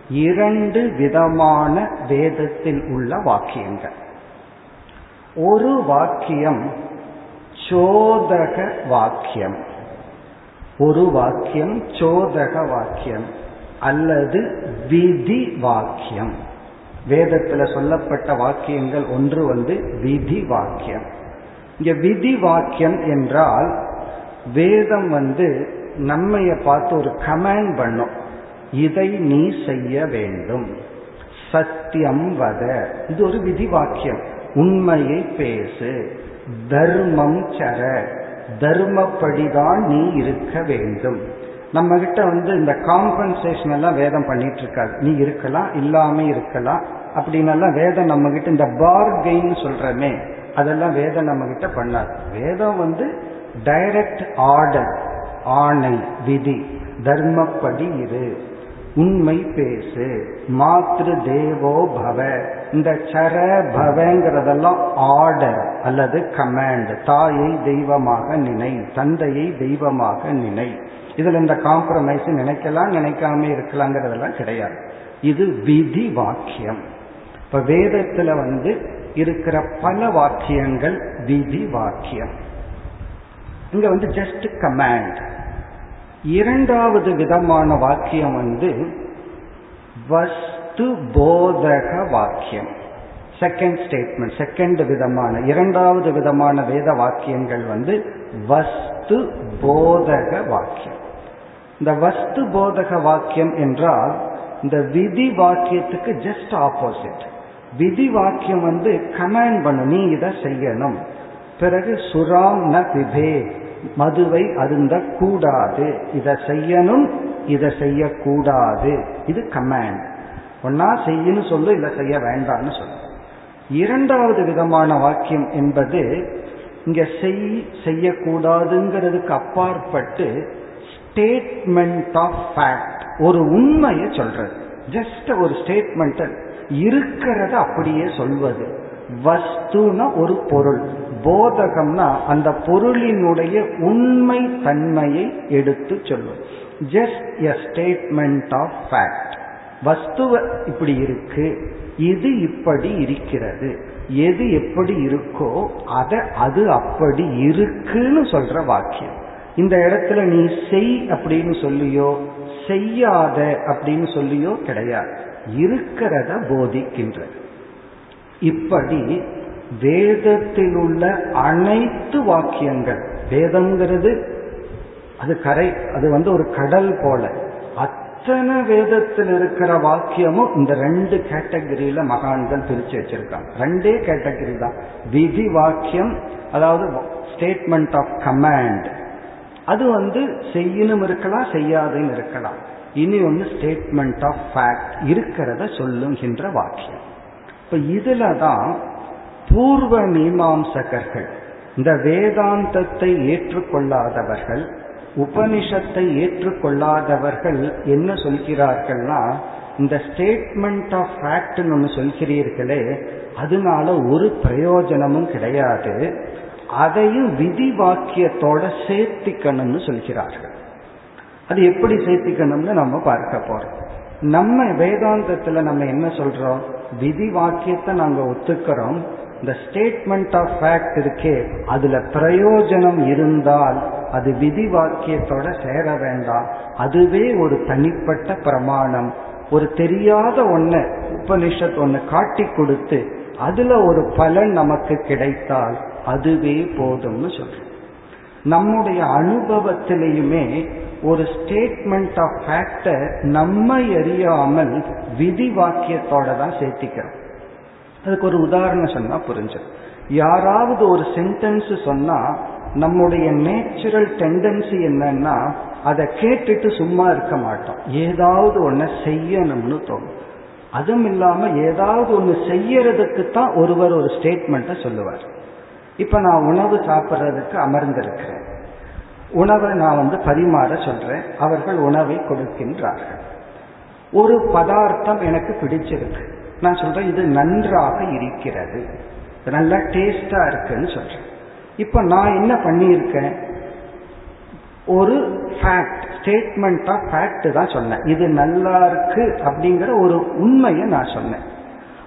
இரண்டு விதமான வேதத்தில் உள்ள வாக்கியங்கள். ஒரு வாக்கியம் சோதக வாக்கியம். ஒரு வாக்கியம் சோதக வாக்கியம் அல்லது விதி வாக்கியம். வேதத்துல சொல்லப்பட்ட வாக்கியங்கள் ஒன்று வந்து விதி வாக்கியம் இங்க விதி வாக்கியம் என்றால் வேதம் வந்து நம்மைய பார்த்து ஒரு கமெண்ட் பண்ணும். இதை நீ செய்ய வேண்டும். சத்தியம் வத. இது ஒரு விதி வாக்கியம் உண்மையை பேசு. தர்மம் சர. தர்மப்படிதான் நீ இருக்க வேண்டும். நம்ம கிட்ட வந்து இந்த காம்பன்சேஷன் எல்லாம் வேதம் பண்ணிட்டு இருக்காது நீ இருக்கலாம் இல்லாம இருக்கலாம். அப்படின்னெல்லாம் வேதம் நம்ம கிட்ட இந்த பார்கெயின் சொல்றமே அதெல்லாம் வேதம் நம்ம கிட்ட பண்ணாது. வேதம் வந்து டைரக்ட் ஆர்டர் ஆணை விதி தர்மப்படி இரு. உண்மை பேசு. மாத்ரு தேவோ பவ. இந்த சர பவங்கிறதெல்லாம் ஆர்டர் அல்லது கமாண்ட் தாயை தெய்வமாக நினை தந்தையை தெய்வமாக நினை. இதுல இந்த காம்ப்ரமைஸ் நினைக்கலாம் நினைக்காம இருக்கலாங்கிறதெல்லாம் கிடையாது. இது விதி வாக்கியம். இப்ப வேதத்துல வந்து இருக்கிற பல வாக்கியங்கள் விதி வாக்கியம். இங்க வந்து ஜஸ்ட் கமாண்ட் இரண்டாவது விதமான வாக்கியம் வந்து வஸ்து போதக வாக்கியம். செகண்ட் ஸ்டேட்மெண்ட் செகண்ட் விதமான இரண்டாவது விதமான வேத வாக்கியங்கள் வந்து வஸ்து போதக வாக்கியம். இந்த வஸ்து போதக வாக்கியம் என்றால் இந்த விதி வாக்கியத்துக்கு ஜஸ்ட் ஆப்போசிட் விதி வாக்கியம் வந்து கமாண்ட் பண்ணும் நீ இதை செய்யணும். பிறகு சுராம் ந பிபே மதுவை அருந்த கூடாது. இதை செய்யணும் இதை செய்யக்கூடாது. இது கமாண்ட் ஒன்னா செய்யணும் சொல்லு இதை செய்ய வேண்டாம்னு சொல்லு. இரண்டாவது விதமான வாக்கியம் என்பது இங்க செய் செய்யக்கூடாதுங்கிறதுக்கு அப்பாற்பட்டு ஸ்டேட்மெண்ட் ஆஃப் ஃபேக்ட் ஒரு உண்மையை சொல்றது. ஜஸ்ட் ஒரு ஸ்டேட்மெண்ட் இருக்கிறத அப்படியே சொல்வது. வஸ்துனா ஒரு பொருள். போதகம்னா அந்த பொருளினுடைய உண்மை தன்மையை எடுத்து சொல்லும். Just a statement of fact வஸ்துவ இப்படி இருக்கு. இது இப்படி இருக்கிறது. எது எப்படி இருக்கோ அதை அது அப்படி இருக்குன்னு சொல்ற வாக்கியம். இந்த இடத்துல நீ செய் அப்படின்னு சொல்லியோ செய்யாத அப்படின்னு சொல்லியோ கிடையாது. இருக்கிறத போதிக்கின்றது. இப்படி வேதத்தில் உள்ள அனைத்து வாக்கியங்கள் வேதம்ங்கிறது அது கரை அது வந்து ஒரு கடல் போல. அத்தனை வேதத்தில் இருக்கிற வாக்கியமும் இந்த ரெண்டு கேட்டகரியில மகான்கள் பிரிச்சு வச்சிருக்காங்க. ரெண்டே கேட்டகரி தான். விதி வாக்கியம் அதாவது ஸ்டேட்மெண்ட் ஆஃப் கமாண்ட் அது வந்து செய்யணும் இருக்கலாம் செய்யாதுன்னு இருக்கலாம். இனி ஒன்று ஸ்டேட்மெண்ட் ஆஃப் ஃபேக்ட் இருக்கிறத சொல்லுகின்ற வாக்கியம். இப்ப இதுல தான் பூர்வ மீமாம்சகர்கள் இந்த வேதாந்தத்தை ஏற்றுக்கொள்ளாதவர்கள் உபனிஷத்தை ஏற்றுக்கொள்ளாதவர்கள் என்ன சொல்கிறார்கள்னா இந்த ஸ்டேட்மெண்ட் ஆஃப் ஃபேக்ட்னு ஒன்று சொல்கிறீர்களே அதனால ஒரு பிரயோஜனமும் கிடையாது. அதையும் விதி வாக்கியத்தோட சேர்த்திக்கணும்னு சொல்கிறார்கள். அது எப்படி சேர்த்திக்கணும்னு நம்ம பார்க்க போறோம். நம்ம வேதாந்தத்துல நம்ம என்ன சொல்றோம்? விதி வாக்கியத்தை நாங்க ஒத்துக்கிறோம். இந்த ஸ்டேட்மெண்ட் ஆஃப் ஃபேக்ட் இருக்கே அதுல பிரயோஜனம் இருந்தால் அது விதி வாக்கியத்தோட சேர வேண்டாம். அதுவே ஒரு தனிப்பட்ட பிரமாணம். ஒரு தெரியாத ஒன்ன உபனிஷத் ஒன்னு காட்டி கொடுத்து அதுல ஒரு பலன் நமக்கு கிடைத்தால் அதுவே போதும்னு சொல்றோம் நம்முடைய அனுபவத்திலையுமே ஒரு ஸ்டேட்மெண்ட் ஆஃப் ஃபேக்டர் நம்மை அறியாமல் விதி வாக்கியத்தோட தான் சேர்த்திக்கிறோம். அதுக்கு ஒரு உதாரணம் சொன்னா புரிஞ்சிடும். யாராவது ஒரு சென்டென்ஸ் சொன்னா நம்முடைய நேச்சுரல் டெண்டன்சி என்னன்னா அதை கேட்டுட்டு சும்மா இருக்க மாட்டோம். ஏதாவது ஒன்ன செய்யணும்னு தோணும். அதுவும் இல்லாம ஏதாவது ஒன்று செய்யறதுக்கு தான் ஒருவர் ஒரு ஸ்டேட்மெண்ட்டை சொல்லுவார். இப்ப நான் உணவு சாப்பிட்றதுக்கு அமர்ந்திருக்கிறேன். உணவை நான் வந்து பரிமாற சொல்றேன். அவர்கள் உணவை கொடுக்கின்றார்கள். ஒரு பதார்த்தம் எனக்கு பிடிச்சிருக்கு. நான் சொல்றேன் இது நன்றாக இருக்கிறது. நல்லா டேஸ்டா இருக்குன்னு சொல்றேன். இப்ப நான் என்ன பண்ணியிருக்கேன்? ஒரு ஃபேக்ட் ஸ்டேட்மெண்ட் ஆஃப் ஃபேக்ட் தான் சொன்னேன். இது நல்லா இருக்கு அப்படிங்கிற ஒரு உண்மையை நான் சொன்னேன்.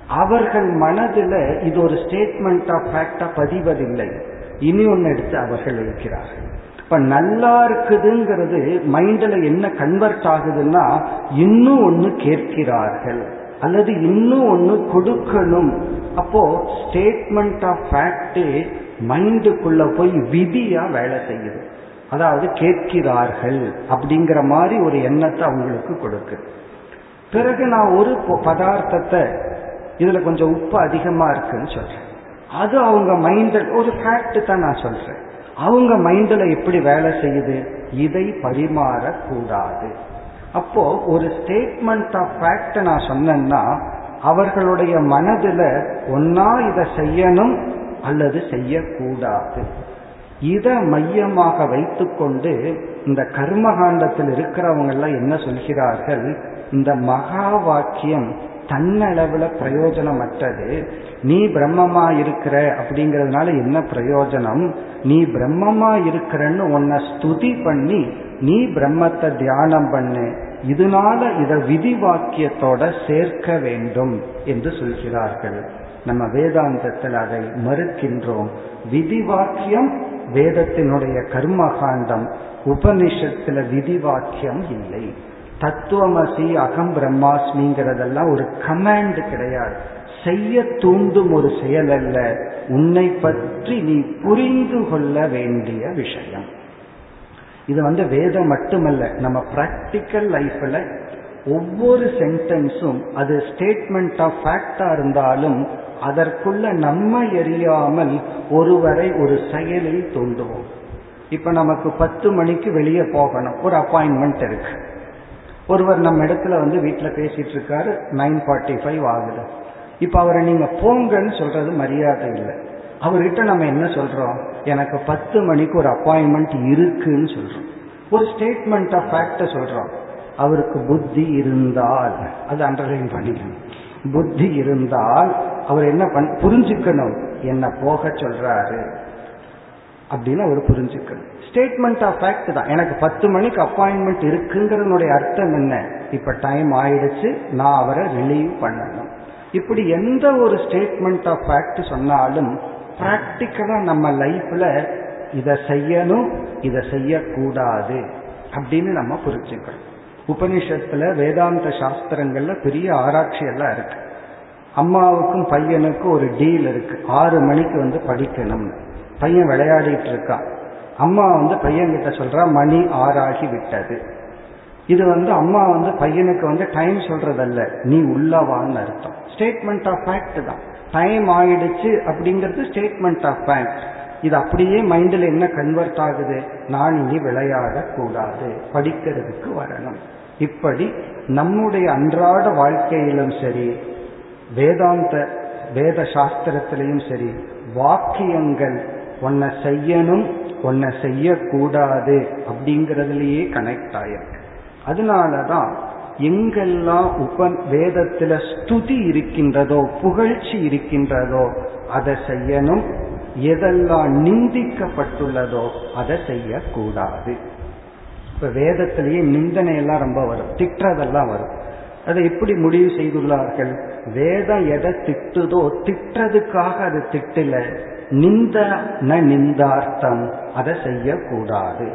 அவர்கள் மனதில் இது ஒரு ஸ்டேட்மெண்ட் ஆஃப் ஃபேக்டா பதிவதில்லை. இனி ஒன்று எடுத்து அவர்கள் இருக்கிறார்கள். இப்ப நல்லா இருக்குதுங்கிறது மைண்ட்ல என்ன கன்வெர்ட் ஆகுதுன்னா இன்னும் ஒன்று கேட்கிறார்கள். அல்லது இன்னும் ஒன்று கொடுக்கணும். அப்போ ஸ்டேட்மெண்ட் ஆஃப் ஃபேக்டே மைண்டுக்குள்ள போய் விதியா வேலை செய்யுது. அதாவது கேட்கிறார்கள் அப்படிங்கிற மாதிரி ஒரு எண்ணத்தை அவங்களுக்கு கொடுக்கு பிறகு நான் ஒரு பதார்த்தத்தை இதுல கொஞ்சம் உப்பு அதிகமா இருக்குன்னு சொல்றேன். அது அவங்க மைண்டில் ஒரு ஃபேக்ட் தான் நான் சொல்றேன். அவங்க மைண்டில் எப்படி வேலை செய்யுது? இதை பரிமாறக்கூடாது. அப்போ ஒரு ஸ்டேட்மெண்ட் ஆஃப் ஃபேக்ட் நான் சொன்னேன்னா அவர்களுடைய மனதில் ஒன்னா இதை செய்யணும் அல்லது செய்யக்கூடாது. இதை மையமாக வைத்துக்கொண்டு இந்த கர்மகாண்டத்தில் இருக்கிறவங்க எல்லாம் என்ன சொல்கிறார்கள்? இந்த மகா வாக்கியம் தன்னளவுல பிரயோஜனமற்றது. நீ பிரம்மமா இருக்கிற அப்படிங்கறதுனால என்ன பிரயோஜனம்? நீ பிரம்மமா இருக்கிறன்னு உன்னை ஸ்துதி பண்ணி நீ பிரம்மத்தை தியானம் பண்ணு. இதனால இத விதிவாக்கியத்தோட சேர்க்க வேண்டும் என்று சொல்கிறார்கள். நம்ம வேதாந்தத்தில் அதை மறுக்கின்றோம். விதிவாக்கியம் வேதத்தினுடைய கர்மகாண்டம். உபனிஷத்துல விதிவாக்கியம் இல்லை. தத்துவமசி அகம் பிரம்மாஸ்மிங்கிறதெல்லாம் ஒரு கமாண்ட் கிடையாது. செய்ய தூண்டும் ஒரு செயல் அல்ல. உன்னை பற்றி நீ புரிந்து கொள்ள வேண்டிய விஷயம். இது வந்து வேதம் மட்டுமல்ல நம்ம பிராக்டிக்கல் லைஃப்ல ஒவ்வொரு சென்டென்ஸும் அது ஸ்டேட்மெண்ட் ஆஃப் ஃபேக்டா இருந்தாலும் அதற்குள்ள நம்ம எரியாமல் ஒருவரை ஒரு செயலில் தூண்டுவோம். இப்ப நமக்கு பத்து மணிக்கு வெளியே போகணும். ஒரு அப்பாயின்மெண்ட் இருக்கு. ஒருவர் நம்ம இடத்துல வந்து வீட்டில் பேசிட்டு இருக்காரு நைன் ஃபார்ட்டி ஃபைவ் ஆகுது. இப்போ அவரை நீங்க போங்கன்னு சொல்றது மரியாதை இல்லை. அவர்கிட்ட நம்ம என்ன சொல்றோம்? எனக்கு பத்து மணிக்கு ஒரு அப்பாயின்மெண்ட் இருக்குன்னு சொல்றோம். ஒரு ஸ்டேட்மெண்ட் ஆஃப் ஃபேக்ட சொல்றோம். அவருக்கு புத்தி இருந்தால் அது அண்டர்லைன் பண்ணிக்கணும். புத்தி இருந்தால் அவர் என்ன பண் புரிஞ்சுக்கணும். என்ன போக சொல்றாரு? அப்படின்னு அவர் புரிஞ்சுக்கணும். ஸ்டேட்மெண்ட் ஆஃப் ஃபேக்ட் தான். எனக்கு பத்து மணிக்கு அப்பாயின்மெண்ட் இருக்குங்கிறதுனுடைய அர்த்தம் என்ன? இப்ப டைம் ஆயிடுச்சு. நான் அவரை ரிலீவ் பண்ணணும். இப்படி எந்த ஒரு ஸ்டேட்மெண்ட் ஆஃப் ஃபேக்ட் சொன்னாலும் பிராக்டிக்கலா நம்ம லைஃப்ல இதை செய்யணும் இதை செய்யக்கூடாது அப்படின்னு நம்ம புரிஞ்சுக்கிறோம் உபனிஷத்துல வேதாந்த சாஸ்திரங்கள்ல பெரிய ஆராய்ச்சி எல்லாம் இருக்கு. அம்மாவுக்கும் பையனுக்கும் ஒரு டீல் இருக்கு. ஆறு மணிக்கு வந்து படிக்கணும்னு. பையன் விளையாடிட்டு இருக்கான் அம்மா வந்து பையன் கிட்ட சொல்றா மணி ஆறாகி விட்டது. இது வந்து அம்மா வந்து பையனுக்கு வந்து டைம் சொல்றதல்ல. நீ உள்ளவான்னு அர்த்தம். ஸ்டேட்மெண்ட் ஆஃப் ஃபேக்ட் தான். டைம் ஆயிடுச்சு அப்படிங்கிறது ஸ்டேட்மெண்ட் ஆஃப் ஃபேக்ட் இது அப்படியே மைண்டில் என்ன கன்வெர்ட் ஆகுது? நான் இனி விளையாடக்கூடாது. படிக்கிறதுக்கு வரணும். இப்படி நம்முடைய அன்றாட வாழ்க்கையிலும் சரி வேதாந்த வேத சாஸ்திரத்திலையும் சரி வாக்கியங்கள் உன்னை செய்யணும் உன்னை செய்யக்கூடாது அப்படிங்கறதுலயே கனெக்ட் ஆயிருக்கு. அதனாலதான் எங்கெல்லாம் உப வேதத்துல ஸ்துதி இருக்கின்றதோ புகழ்ச்சி இருக்கின்றதோ அதை செய்யணும். எதெல்லாம் நிந்திக்கப்பட்டுள்ளதோ அதை செய்யக்கூடாது. இப்ப வேதத்திலேயே நிந்தனையெல்லாம் ரொம்ப வரும். திட்டுறதெல்லாம் வரும். அதை எப்படி முடிவு செய்துள்ளார்கள்? வேதம் எதை திட்டுதோ திட்டுறதுக்காக அது திட்டல. நிந்த ந நிந்தார்த்தம் அதை செய்யக்கூடாது.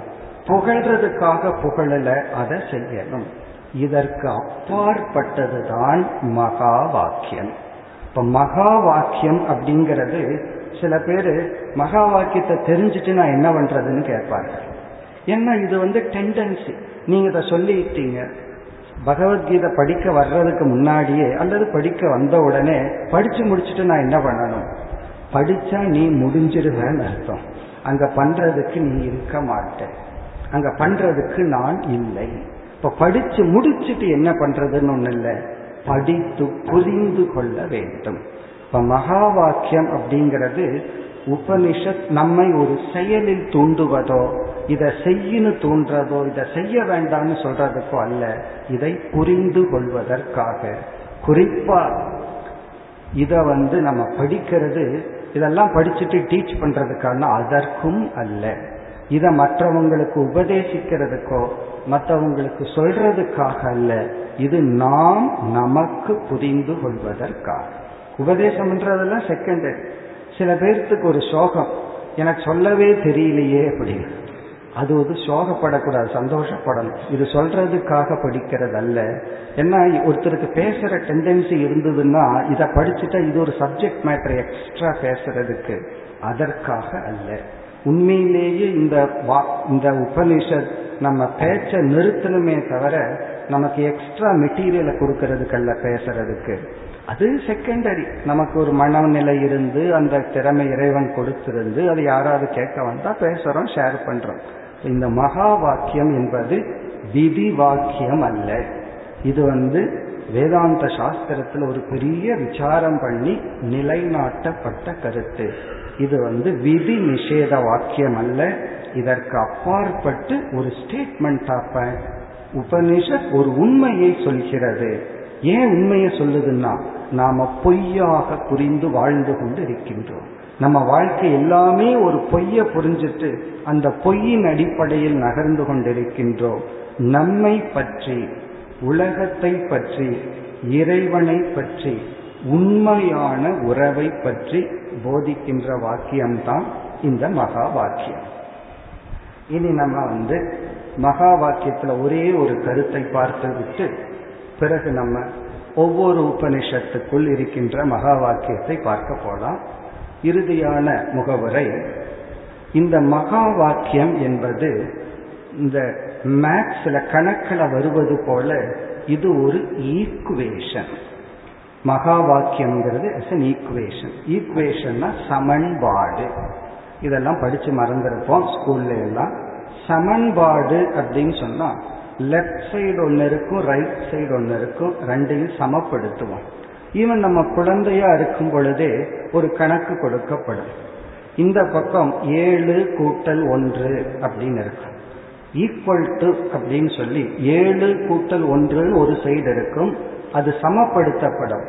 புகழ்றதுக்காக புகழல அதை செய்யணும். இதற்கு அப்பாற்பட்டதுதான் மகா வாக்கியம் இப்ப மகா வாக்கியம் அப்படிங்கிறது சில பேர் மகா வாக்கியத்தை தெரிஞ்சுட்டு நான் என்ன பண்றதுன்னு கேட்பார்கள். ஏன்னா இது வந்து டெண்டன்சி நீங்க இதை சொல்லிட்டீங்க. பகவத்கீதை படிக்க வர்றதுக்கு முன்னாடியே அல்லது படிக்க வந்த உடனே படிச்சு முடிச்சுட்டு நான் என்ன பண்ணணும்? படிச்சா நீ முடிஞ்சிருவேன்னு அர்த்தம். அங்க பண்றதுக்கு நீ இருக்க மாட்ட. அங்க பண்றதுக்கு நான் இல்லை. இப்ப படிச்சு முடிச்சுட்டு என்ன பண்றதுன்னு ஒண்ணு இல்லை. படித்து புரிந்து கொள்ள வேண்டும். இப்ப மகா வாக்கியம் அப்படிங்கிறது உபனிஷத் நம்மை ஒரு செயலில் தூண்டுவதோ இதை செய்யன்னு தூண்டுறதோ இதை செய்ய வேண்டாம்னு சொல்றதுக்கோ அல்ல. இதை புரிந்து கொள்வதற்காக. குறிப்பா இத வந்து நம்ம படிக்கிறது இதெல்லாம் படிச்சுட்டு டீச் பண்றதுக்கான அதற்கும் அல்ல. இதை மற்றவங்களுக்கு உபதேசிக்கிறதுக்கோ மற்றவங்களுக்கு சொல்றதுக்காக அல்ல. இது நாம் நமக்கு புரிந்து கொள்வதற்காக. உபதேசம் பண்றதெல்லாம் செகண்டரி சில பேர்த்துக்கு ஒரு சோகம். எனக்கு சொல்லவே தெரியலையே அப்படின்னு. அது ஒரு சோகப்படக்கூடாது சந்தோஷப்படணும். இது சொல்றதுக்காக படிக்கிறது அல்ல ஏன்னா ஒருத்தருக்கு பேசுற டெண்டன்சி இருந்ததுன்னா இதை படிச்சுட்டா இது ஒரு சப்ஜெக்ட் மேட்டர் எக்ஸ்ட்ரா பேசுறதுக்கு. அதற்காக அல்ல. உண்மையிலேயே இந்த இந்த உபனிஷத் நம்ம பேச்ச நிறுத்தணுமே தவிர நமக்கு எக்ஸ்ட்ரா மெட்டீரியலை கொடுக்கறதுக்கல்ல பேசுறதுக்கு. அது செகண்டரி நமக்கு ஒரு மனநிலை இருந்து அந்த திறமை இறைவன் கொடுத்திருந்து அது யாராவது கேட்க வந்தா பேசுறோம் ஷேர் பண்றோம். இந்த மகா வாக்கியம் என்பது விதி வாக்கியம் அல்ல. இது வந்து வேதாந்த சாஸ்திரத்தில் ஒரு பெரிய விசாரம் பண்ணி நிலைநாட்டப்பட்ட கருத்து. இது வந்து விதி நிஷேத வாக்கியம் அல்ல. இதற்கு அப்பாற்பட்டு ஒரு ஸ்டேட்மெண்ட் ஆப்ப உபனிஷத் ஒரு உண்மையை சொல்கிறது. ஏன் உண்மையை சொல்லுதுன்னா நாம பொய்யாக புரிந்து வாழ்ந்து கொண்டு இருக்கின்றோம் நம்ம வாழ்க்கை எல்லாமே ஒரு பொய்ய புரிஞ்சிட்டு அந்த பொய்யின் அடிப்படையில் நகர்ந்து கொண்டிருக்கின்றோம். நம்மை பற்றி உலகத்தை பற்றி இறைவனை பற்றி உண்மையான உறவை பற்றி போதிக்கின்ற வாக்கியம்தான் இந்த மகா வாக்கியம். இனி நம்ம வந்து மகா வாக்கியத்துல ஒரே ஒரு கருத்தை பார்த்து விட்டு பிறகு நம்ம ஒவ்வொரு உபனிஷத்துக்குள் இருக்கின்ற மகா வாக்கியத்தை பார்க்க போலாம். இறுதியான முகவரை இந்த மகா வாக்கியம் என்பது இந்த மேக்ஸ்ல கணக்கில் வருவது போல இது ஒரு ஈக்குவேஷன் மகா வாக்கியம்ங்கிறது இஸ் அன் ஈக்குவேஷன் ஈக்குவேஷன்னா சமன்பாடு. இதெல்லாம் படிச்சு மறந்துருப்போம் ஸ்கூல்ல எல்லாம். சமன்பாடு அப்படின்னு சொன்னா லெஃப்ட் சைடு ஒன்று இருக்கும் ரைட் சைடு ஒன்று இருக்கும் ரெண்டையும் சமப்படுத்துவோம். ஈவன் நம்ம குழந்தையா இருக்கும் பொழுதே ஒரு கணக்கு கொடுக்கப்படும். இந்த பக்கம் ஏழு கூட்டல் ஒன்று அப்படின்னு இருக்கும். ஈக்குவல் டு அப்படின்னு சொல்லி ஏழு கூட்டல் ஒன்றுன்னு ஒரு சைடு இருக்கும். அது சமப்படுத்தப்படும்.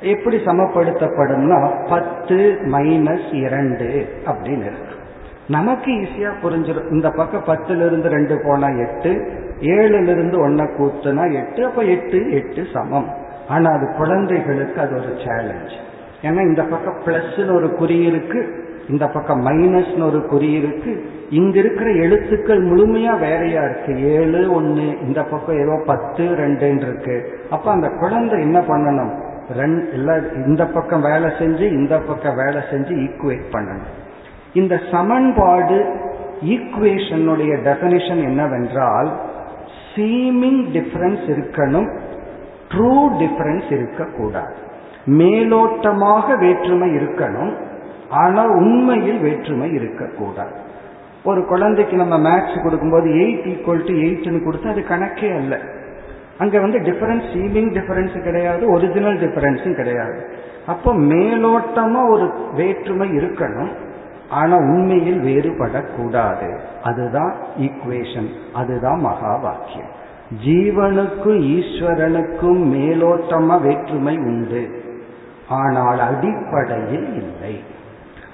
எப்படி சமப்படுத்தப்படும்னா பத்து மைனஸ் இரண்டு அப்படின்னு இருக்கு நமக்கு ஈஸியா புரிஞ்சிடும் இந்த பக்கம் பத்துல இருந்து ரெண்டு போனா எட்டு ஏழுல இருந்து ஒன்ன கூத்துனா எட்டு அப்ப எட்டு எட்டு சமம். ஆனா அது குழந்தைகளுக்கு அது ஒரு சேலஞ்ச் ஏன்னா இந்த பக்கம் பிளஸ்னு ஒரு குறி இருக்கு. இந்த பக்கம் மைனஸ்னு ஒரு குறி இருக்கு. இங்க இருக்கிற எழுத்துக்கள் முழுமையா வேறையா இருக்கு. ஏழு ஒன்னு இந்த பக்கம் ஏதோ பத்து ரெண்டுன்னு இருக்கு. அப்ப அந்த குழந்தை என்ன பண்ணணும்? இந்த பக்கம் வேலை செஞ்சு இந்த பக்கம் வேலை செஞ்சு ஈக்குவேட் பண்ணணும். இந்த சமன்பாடு ஈக்குவேஷனுடைய டெபனிஷன் என்னவென்றால் சீமிங் டிஃபரன்ஸ் இருக்கணும் ட்ரூ டிஃபரன்ஸ் இருக்கக்கூடாது. மேலோட்டமாக வேற்றுமை இருக்கணும் ஆனால் உண்மையில் வேற்றுமை இருக்கக்கூடாது ஒரு குழந்தைக்கு நம்ம மேக்ஸ் கொடுக்கும்போது எயிட் ஈக்குவல் டு எயிட்னு கொடுத்து அது கணக்கே அல்ல. அங்க வந்து டிஃபரன்ஸ் சீலிங் டிஃபரன்ஸ் கிடையாது ஒரிஜினல் டிஃபரன்ஸும் கிடையாது. அப்போ மேலோட்டமா ஒரு வேற்றுமை இருக்கணும் ஆனா உண்மையில் வேறுபடக்கூடாது. அதுதான் ஈக்குவேஷன் அதுதான் மகா வாக்கியம் ஜீவனுக்கும் ஈஸ்வரனுக்கும் மேலோட்டமா வேற்றுமை உண்டு. ஆனால் அடிப்படையில் இல்லை.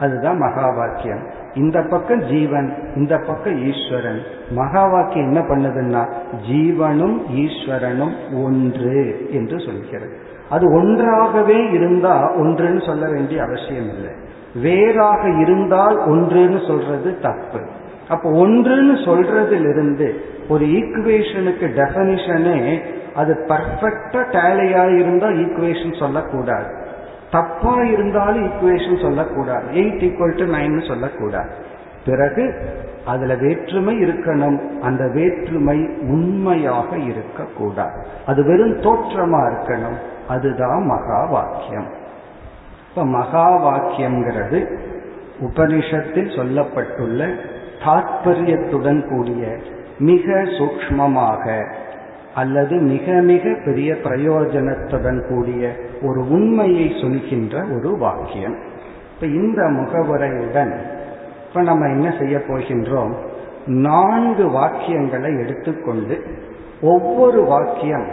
அதுதான் மகா வாக்கியம் இந்த பக்கம் ஜீவன் இந்த பக்கம் ஈஸ்வரன். மகா வாக்கியம் என்ன பண்ணுதுன்னா ஜீவனும் ஈஸ்வரனும் ஒன்று என்று சொல்கிறது. அது ஒன்றாகவே இருந்தா ஒன்றுன்னு சொல்ல வேண்டிய அவசியம் இல்லை. வேறாக இருந்தால் ஒன்றுன்னு சொல்றது தப்பு. அப்போ ஒன்றுன்னு சொல்றதிலிருந்து ஒரு ஈக்குவேஷனுக்கு டெபனிஷனே அது பர்ஃபெக்டா டேலியா இருந்தா ஈக்குவேஷன் சொல்லக்கூடாது. தப்பா இருந்தாலும் ஈக்குவேஷன் சொல்லக்கூடாது. எயிட் ஈக்குவல் டு நைன் சொல்லக்கூடாது. பிறகு அதுல வேற்றுமை இருக்கணும். அந்த வேற்றுமை உண்மையாக இருக்கக்கூடாது. அது வெறும் தோற்றமா இருக்கணும். அதுதான் மகா வாக்கியம். இப்ப மகா வாக்கியம்ங்கிறது உபனிஷத்தில் சொல்லப்பட்டுள்ள தாற்பயத்துடன் கூடிய மிக சூக்மமாக அல்லது மிக மிக பெரிய பிரயோஜனத்துடன் கூடிய ஒரு உண்மையை சொல்கின்ற ஒரு வாக்கியம். இப்ப இந்த முகவுரையுடன் இப்ப நம்ம என்ன செய்ய போகின்றோம்? நான்கு வாக்கியங்களை எடுத்துக்கொண்டு ஒவ்வொரு வாக்கியம்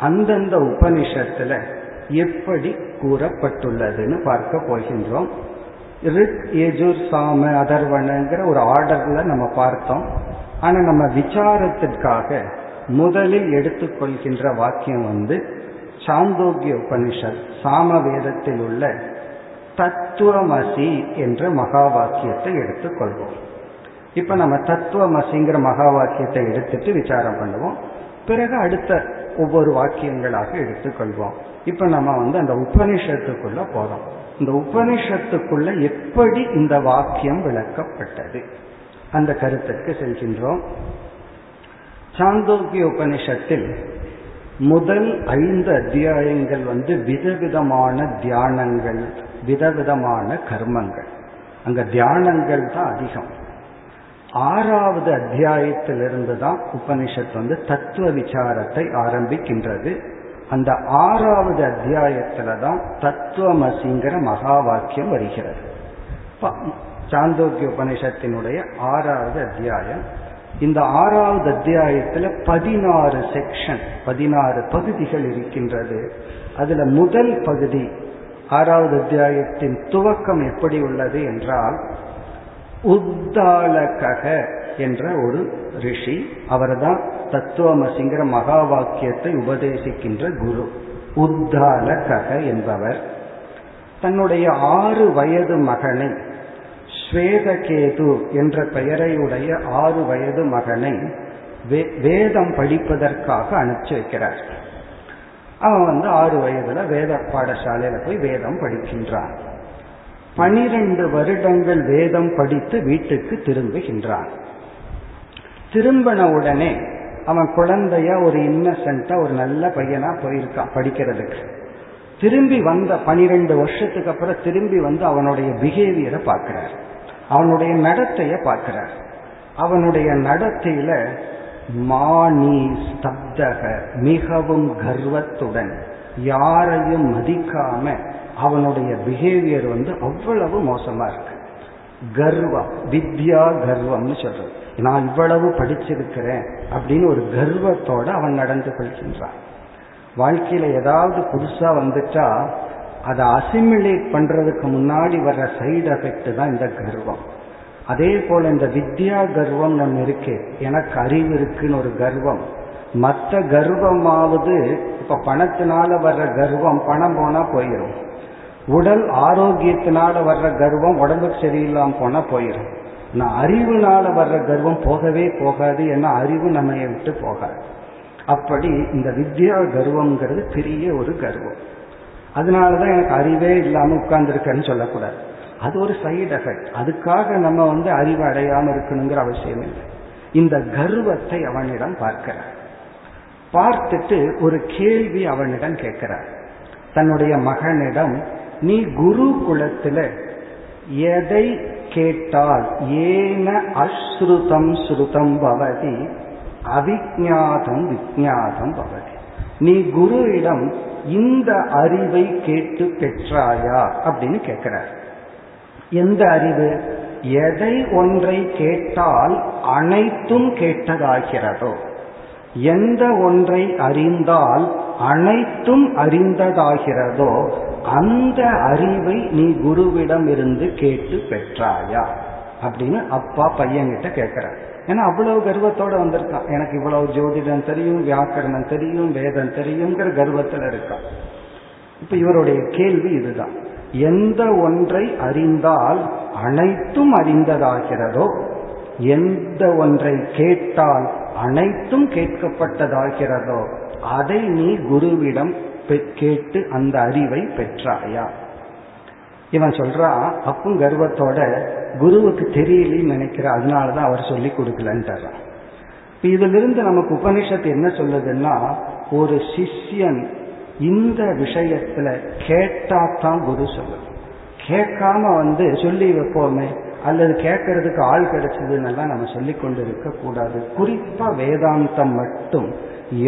அந்தந்த உபனிஷத்துல எப்படி கூறப்பட்டுள்ளதுன்னு பார்க்க போகின்றோம். ரித் யஜுர் சாம அதர்வனங்கிற ஒரு ஆர்டர்ல நம்ம பார்த்தோம். ஆனா நம்ம விசாரத்திற்காக முதலில் எடுத்துக்கொள்கின்ற வாக்கியம் வந்து சாந்தோக்கிய உபனிஷத் சாம வேதத்தில் உள்ள தத்துவமசி என்ற மகா வாக்கியத்தை எடுத்துக்கொள்வோம். இப்ப நம்ம தத்துவமசிங்கிற மகா வாக்கியத்தை எடுத்துட்டு விசாரம் பண்ணுவோம். பிறகு அடுத்த ஒவ்வொரு வாக்கியங்களாக எடுத்துக்கொள்வோம். இப்ப நம்ம வந்து அந்த உபனிஷத்துக்குள்ள போறோம். இந்த உபனிஷத்துக்குள்ள எப்படி இந்த வாக்கியம் விளக்கப்பட்டது? அந்த கருத்துக்கு செல்கின்றோம். சாந்தோக்கிய உபனிஷத்தில் முதல் ஐந்து அத்தியாயங்கள் வந்து விதவிதமான தியானங்கள் விதவிதமான கர்மங்கள். அங்க தியானங்கள் தான் அதிகம். ஆறாவது அத்தியாயத்திலிருந்து தான் உபனிஷத் வந்து தத்துவ விசாரத்தை ஆரம்பிக்கின்றது. அந்த ஆறாவது அத்தியாயத்துல தான் தத்துவமசிங்கிற மகா வாக்கியம் வருகிறது சாந்தோக்கிய உபனிஷத்தினுடைய ஆறாவது அத்தியாயம் இந்த ஆறாவது அத்தியாயத்துல பதினாறு செக்ஷன் பதினாறு பகுதிகள் இருக்கின்றது. அதுல முதல் பகுதி ஆறாவது அத்தியாயத்தின் துவக்கம் எப்படி உள்ளது என்றால் உத்தாலகக என்ற ஒரு ரிஷி அவர்தான் தத்துவமசிங்கிற மகா வாக்கியத்தை உபதேசிக்கின்ற குரு. உத்தாலகக என்பவர். தன்னுடைய ஆறு வயது மகனை ஸ்வேதகேது என்ற பெயரையுடைய ஆறு வயது மகனை வேதம் படிப்பதற்காக அனுப்பிச்சு வைக்கிறார் அவன் வந்து ஆறு வயதுல வேத பாடசாலையில போய் வேதம் படிக்கின்றான். பனிரெண்டு வருடங்கள் வேதம் படித்து வீட்டுக்கு திரும்புகின்றான். திரும்பின உடனே அவன் குழந்தைய ஒரு இன்னசென்ட்டா ஒரு நல்ல பையனா போயிருக்கான் படிக்கிறதுக்கு. திரும்பி வந்த பனிரெண்டு வருஷத்துக்கு அப்புறம் திரும்பி வந்து அவனுடைய பிஹேவியரை பார்க்கிறார். அவனுடைய நடத்தைய பார்க்கிறார். அவனுடைய நடத்தையில மானி ஸ்தப்தக மிகவும் கர்வத்துடன் யாரையும் மதிக்காம அவனுடைய பிஹேவியர் வந்து அவ்வளவு மோசமா இருக்கு. கர்வம் வித்யா கர்வம்னு சொல்றது. நான் இவ்வளவு படிச்சிருக்கிறேன் அப்படின்னு ஒரு கர்வத்தோட அவன் நடந்து கொள்கின்றான் வாழ்க்கையில ஏதாவது புதுசா வந்துட்டா அதை அசிமிலேட் பண்றதுக்கு முன்னாடி வர்ற சைடு எஃபெக்ட் தான் இந்த கர்வம். அதே போல இந்த வித்யா கர்வம் நம்ம இருக்கு. எனக்கு அறிவு இருக்குன்னு ஒரு கர்வம். மற்ற கர்வமாவது இப்ப பணத்தினால வர்ற கர்வம் பணம் போனா போயிடும் உடல் ஆரோக்கியத்தினால வர்ற கர்வம் உடம்புக்கு சரியில்லாம போனா போயிடும் நான் அறிவுனால வர்ற கர்வம் போகவே போகாது. ஏன்னா அறிவு நம்ம விட்டு போகாது. அப்படி இந்த வித்யா கர்வம்ங்கிறது பெரிய ஒரு கர்வம். அதனாலதான் எனக்கு அறிவே இல்லாம உட்கார்ந்துருக்கேன்னு சொல்லக்கூடாது. அது ஒரு சைடு எஃபெக்ட் அதுக்காக நம்ம வந்து அறிவு அடையாம இருக்கணுங்கிற அவசியம் இல்லை. இந்த கர்வத்தை அவனிடம் பார்க்கிறார். பார்த்துட்டு ஒரு கேள்வி அவனிடம் கேட்கிறார். தன்னுடைய மகனிடம் நீ குரு குலத்துல எதை கேட்டால் ஏன அஸ்ருதம் ஸ்ருதம் பவதி அவிஜாதம் விஜாதம் பவதி? நீ குருவிடம் இந்த அறிவை கேட்டு பெற்றாயா அப்படின்னு கேட்கிறார் எந்த அறிவு? எதை ஒன்றை கேட்டால் அனைத்தும் கேட்டதாகிறதோ. எந்த ஒன்றை அறிந்தால் அனைத்தும் அறிந்ததாகிறதோ அந்த அறிவை நீ குருவிடம் இருந்து கேட்டு பெற்றாயா அப்படின்னு அப்பா பையன்கிட்ட கேட்கிறார் ஏன்னா அவ்வளவு கர்வத்தோட வந்திருக்கான். எனக்கு இவ்வளவு ஜோதிடம் தெரியும் வியாக்கரணம் தெரியும் வேதம் தெரியுங்கிற கர்வத்தில் இருக்கான். இப்ப இவருடைய கேள்வி இதுதான். எந்த ஒன்றை அறிந்தால் அனைத்தும் அறிந்ததாகிறதோ எந்த ஒன்றை கேட்டால் அனைத்தும் கேட்கப்பட்டதாகிறதோ அதை நீ குருவிடம் கேட்டு அந்த அறிவை பெற்றாயா? இவன் சொல்றான் அப்பும் கர்வத்தோட குருவுக்கு தெரியலன்னு நினைக்கிற அதனாலதான் அவர் சொல்லி கொடுக்கலன்றான் இதிலிருந்து நமக்கு உபனிஷத்து என்ன சொல்லுதுன்னா ஒரு சிஷ்யன் இந்த விஷயத்துல கேட்டாதான் குரு சொல்லும் கேட்காம வந்து சொல்லி வைப்போமே அல்லது கேட்கறதுக்கு ஆள் கிடைச்சதுன்னெல்லாம் நம்ம சொல்லி கொண்டு இருக்க கூடாது. குறிப்பா வேதாந்தம் மட்டும்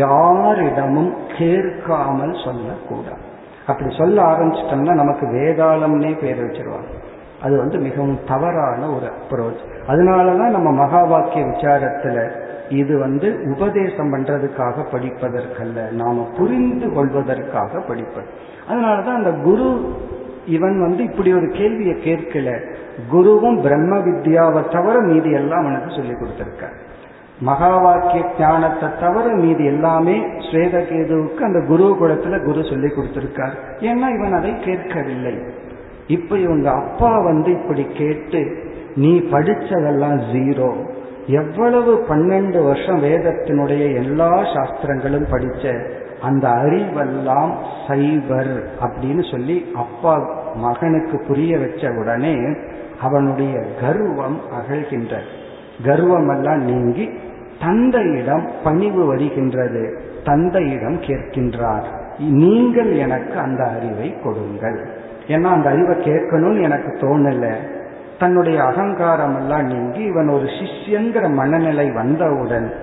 யாரிடமும் கேட்காமல் சொல்லக்கூடாது. அப்படி சொல்ல ஆரம்பிச்சிட்டோம்னா நமக்கு வேதாளம்னே பேர் வச்சிருவாங்க. அது வந்து மிகவும் தவறான ஒரு அப்ரோச் அதனாலதான் நம்ம மகா வாக்கிய விசாரத்துல இது வந்து உபதேசம் பண்றதுக்காக படிப்பதற்கல்ல நாம புரிந்து கொள்வதற்காக படிப்பது. அதனாலதான் அந்த குரு இவன் வந்து இப்படி ஒரு கேள்வியை கேட்கல. குருவும் பிரம்ம வித்யாவை தவிர மீதி எல்லாம் அவனுக்கு சொல்லி கொடுத்திருக்கார். மகா வாக்கிய ஞானத்தை தவிர மீதி எல்லாமே ஸ்வேதகேதுவுக்கு அந்த குரு குலத்துல குரு சொல்லி கொடுத்திருக்கார். ஏன்னா இவன் அதை கேட்கவில்லை. இப்ப இவங்க அப்பா வந்து இப்படி கேட்டு நீ படிச்சதெல்லாம் ஜீரோ எவ்வளவு பன்னெண்டு வருஷம் வேதத்தினுடைய எல்லா சாஸ்திரங்களும் படிச்ச அந்த அறிவெல்லாம் சைவர் அப்படின்னு சொல்லி அப்பா மகனுக்கு புரிய வச்ச உடனே அவனுடைய கர்வம் அகழ்கின்ற. கர்வமெல்லாம் நீங்கி தந்தையிடம் பணிவு வருகின்றது. தந்தையிடம் கேட்கின்றார். நீங்கள் எனக்கு அந்த அறிவை கொடுங்கள். ஏன்னா அந்த அறிவை கேட்கணும்னு எனக்கு தோணல. தன்னுடைய அகங்காரம் எல்லாம் நீங்கி இவன் ஒரு சிஷ்யங்கிற மனநிலை வந்தவுடன்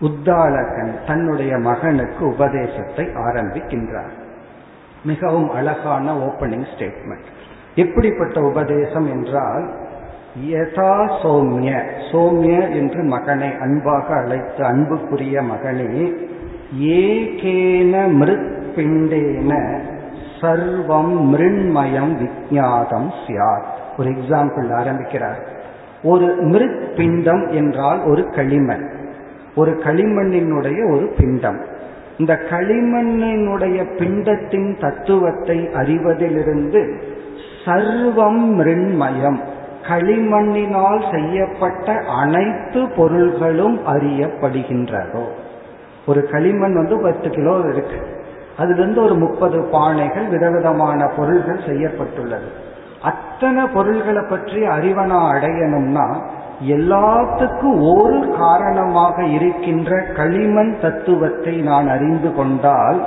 உத்தாலகன் தன்னுடைய மகனுக்கு உபதேசத்தை ஆரம்பிக்கின்றார். மிகவும் அழகான ஓப்பனிங் ஸ்டேட்மெண்ட் எப்படிப்பட்ட உபதேசம் என்றால் யதா சோம்ய. சோம்ய என்று மகனை அன்பாக அழைத்து அன்புக்குரிய மகனே ஏகேன மிருத் பிண்டேன சர்வம் மிருண்மயம் விஜாதம் சியாத். ஒரு எக்ஸாம்பிள் ஆரம்பிக்கிறார். ஒரு மிருத் பிண்டம் என்றால் ஒரு களிமண். ஒரு களிமண்ணினுடைய ஒரு பிண்டம். இந்த களிமண்ணினுடைய பிண்டத்தின் தத்துவத்தை அறிவதிலிருந்து சர்வம் மிருண்மயம் களிமண்ணினால் செய்யப்பட்ட அனைத்து பொருள்களும் அறியப்படுகின்றதோ. ஒரு களிமண் வந்து பத்து கிலோ இருக்கு. அதிலிருந்து ஒரு முப்பது பானைகள் விதவிதமான பொருள்கள் செய்யப்பட்டுள்ளது. அத்தனை பொருள்களை பற்றி அறிவனா அடையணும்னா எல்லாத்துக்கும் ஒரு காரணமாக இருக்கின்ற களிமண் தத்துவத்தை நான் அறிந்து கொண்டால்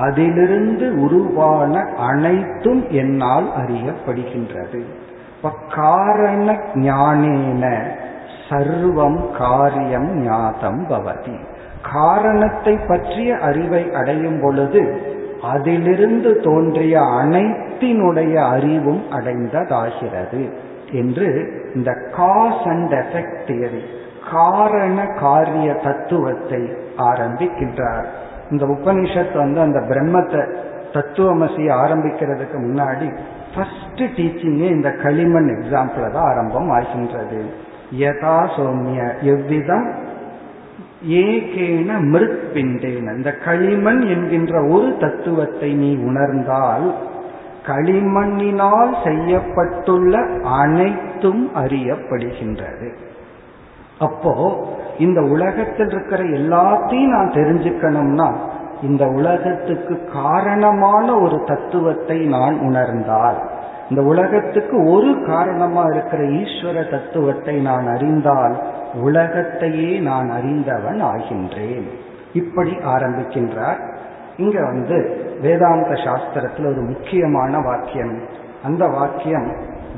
அதிலிருந்து உருவான அனைத்தும் என்னால் அறியப்படுகின்றது. இப்ப காரண ஞானேன சர்வம் காரியம் ஞாதம் பவதி. காரணத்தை பற்றிய அறிவை அடையும் பொழுது அதிலிருந்து தோன்றிய அனைத்தினுடைய அறிவும் அடைந்ததாகிறது என்று இந்த காஸ் அண்ட் எஃபெக்ட் தியரி காரண காரிய தத்துவத்தை ஆரம்பிக்கின்றார். இந்த உபனிஷத் வந்து அந்த பிரம்மத்தை தத்துவமசி ஆரம்பிக்கிறதுக்கு முன்னாடி ஃபர்ஸ்ட் டீச்சிங்கே இந்த களிமண் எக்ஸாம்பிள் தான் ஆரம்பம் ஆகின்றது. யதா சோமிய எவ்விதம்? ஏகேன மிருத்பிண்டேன. இந்த களிமண் என்கின்ற ஒரு தத்துவத்தை நீ உணர்ந்தால் களிமண்ணினால் செய்யப்பட்டுள்ள அனைத்தும் அறியப்படுகின்றது. அப்போ இந்த உலகத்தில் இருக்கிற எல்லாத்தையும் நான் தெரிஞ்சுக்கணும்னா இந்த உலகத்துக்கு காரணமான ஒரு தத்துவத்தை நான் உணர்ந்தால் இந்த உலகத்துக்கு ஒரு காரணமா இருக்கிற ஈஸ்வர தத்துவத்தை நான் அறிந்தால் உலகத்தையே நான் அறிந்தவன் ஆகின்றேன். இப்படி ஆரம்பிக்கின்றார். இங்க வந்து வேதாந்த சாஸ்திரத்தில் ஒரு முக்கியமான வாக்கியம். அந்த வாக்கியம்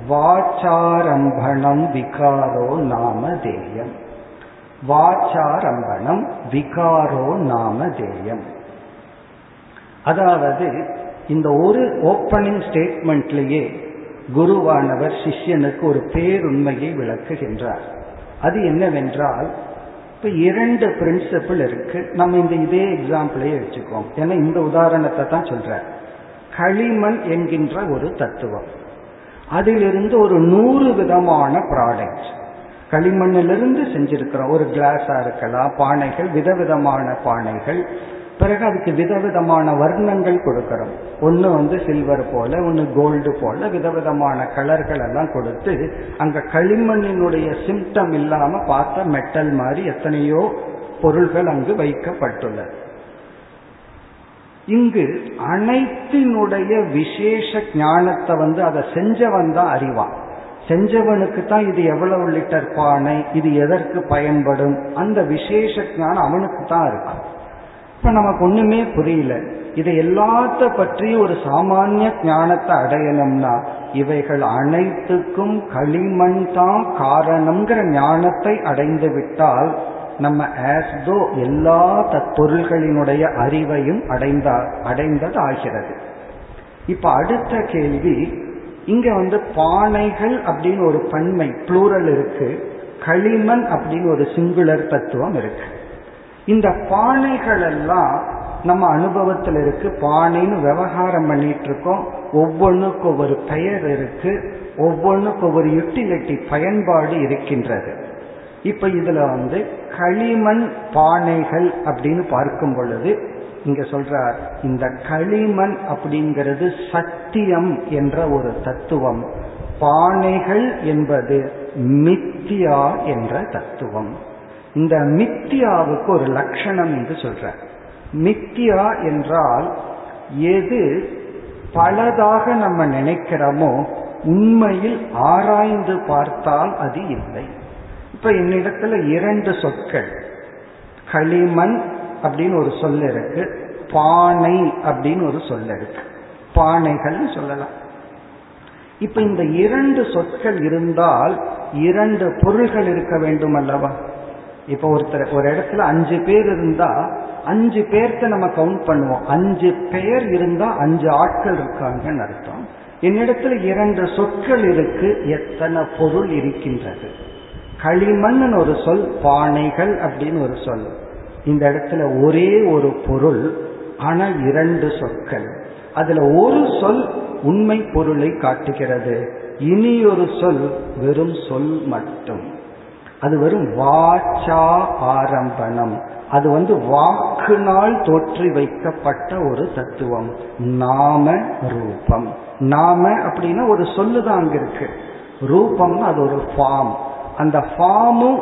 வாச்சாரம்பணம் விகாரோ நாம தேயம் வாச்சாரம்பணம் விகாரோ நாம தேயம் அதாவது இந்த ஒரு ஓப்பனிங் ஸ்டேட்மெண்ட்லேயே குருவானவர் சிஷ்யனுக்கு ஒரு பேருண்மையை விளக்குகின்றார். அது என்னவென்றால் இப்ப இரண்டு பிரின்சிபிள் இருக்கு. நம்ம இந்த இதே எக்ஸாம்பிளையே வச்சுக்கோம் ஏன்னா இந்த உதாரணத்தை தான் சொல்ற களிமண் என்கின்ற ஒரு தத்துவம். அதிலிருந்து ஒரு நூறு விதமான ப்ராடக்ட் களிமண்ணிலிருந்து செஞ்சிருக்கிறோம் ஒரு கிளாஸா இருக்கலாம் பானைகள் விதவிதமான பானைகள் பிறகு அதுக்கு விதவிதமான வர்ணங்கள் கொடுக்கிறோம். ஒன்று வந்து சில்வர் போல ஒன்று கோல்டு போல விதவிதமான கலர்கள் எல்லாம் கொடுத்து அங்க களிமண்ணினுடைய சிம்டம் இல்லாம பார்த்த மெட்டல் மாதிரி எத்தனையோ பொருள்கள் அங்கு வைக்கப்பட்டுள்ளது. இங்கு அனைத்தினுடைய விசேஷ ஞானத்தை வந்து அதை செஞ்சவன் தான் அறிவான். செஞ்சவனுக்கு தான் இது எவ்வளவு லிட்டர் பானை இது எதற்கு பயன்படும்? அந்த விசேஷ ஞானம் அவனுக்கு தான் இருக்கும். இப்ப நமக்கு ஒண்ணுமே புரியல. இதை எல்லாத்த பற்றி ஒரு சாமானிய ஞானத்தை அடையணும்னா இவைகள் அனைத்துக்கும் களிமண் தான் காரணம்ங்கிற ஞானத்தை அடைந்து விட்டால் நம்ம ஆஸ்தோ எல்லா தற்பொருள்களினுடைய அறிவையும் அடைந்தா அடைந்தது ஆகிறது இப்ப அடுத்த கேள்வி இங்க வந்து பானைகள் அப்படின்னு ஒரு பன்மை புளூரல் இருக்கு. களிமண் அப்படின்னு ஒரு சிங்குலர் தத்துவம் இருக்கு. இந்த பானைகள் எல்லாம் நம்ம அனுபவத்தில் இருக்கு. பானைன்னு விவகாரம் பண்ணிட்டு இருக்கோம் ஒவ்வொன்றுக்கு ஒவ்வொரு பெயர் இருக்கு. ஒவ்வொன்றுக்கு ஒவ்வொரு யூட்டிலிட்டி பயன்பாடு இருக்கின்றது. இப்ப இதுல வந்து களிமண் பானைகள் அப்படின்னு பார்க்கும் பொழுது இங்க சொல்றார் இந்த களிமண் அப்படிங்கிறது சத்தியம் என்ற ஒரு தத்துவம். பானைகள் என்பது மித்தியா என்ற தத்துவம். இந்த மித்தியாவுக்கு ஒரு லட்சணம் என்று சொல்ற. மித்தியா என்றால் எது பலதாக நம்ம நினைக்கிறோமோ உண்மையில் ஆராய்ந்து பார்த்தால் அது இல்லை. இப்ப என்னிடத்துல இரண்டு சொற்கள். களிமண் அப்படின்னு ஒரு சொல் இருக்கு. பானை அப்படின்னு ஒரு சொல் இருக்கு. பானைகள் சொல்லலாம். இப்ப இந்த இரண்டு சொற்கள் இருந்தால் இரண்டு பொருள்கள் இருக்க வேண்டும் அல்லவா இப்ப ஒருத்தர் ஒரு இடத்துல அஞ்சு பேர் இருந்தா அஞ்சு பேர்த்த நம்ம கவுண்ட் பண்ணுவோம். அஞ்சு பேர் இருந்தா அஞ்சு ஆட்கள் இருக்காங்கன்னு அர்த்தம். என்னிடத்துல இரண்டு சொற்கள் இருக்கு எத்தனை பொருள் இருக்கின்றது. களிமண் ஒரு சொல் பானைகள் அப்படின்னு ஒரு சொல். இந்த இடத்துல ஒரே ஒரு பொருள் ஆனா இரண்டு சொற்கள். அதுல ஒரு சொல் உண்மை பொருளை காட்டுகிறது. இனி ஒரு சொல் வெறும் சொல் மட்டும். அது வெறும் வாச்சா ஆரம்பணம். அது வந்து வாக்குனால் தோற்றி வைக்கப்பட்ட ஒரு தத்துவம். நாம ரூபம். நாம அப்படின்னா ஒரு சொல்லுதான் அங்க இருக்கு. ரூபம் அது ஒரு ஃபார்ம் அந்த ஃபார்மும்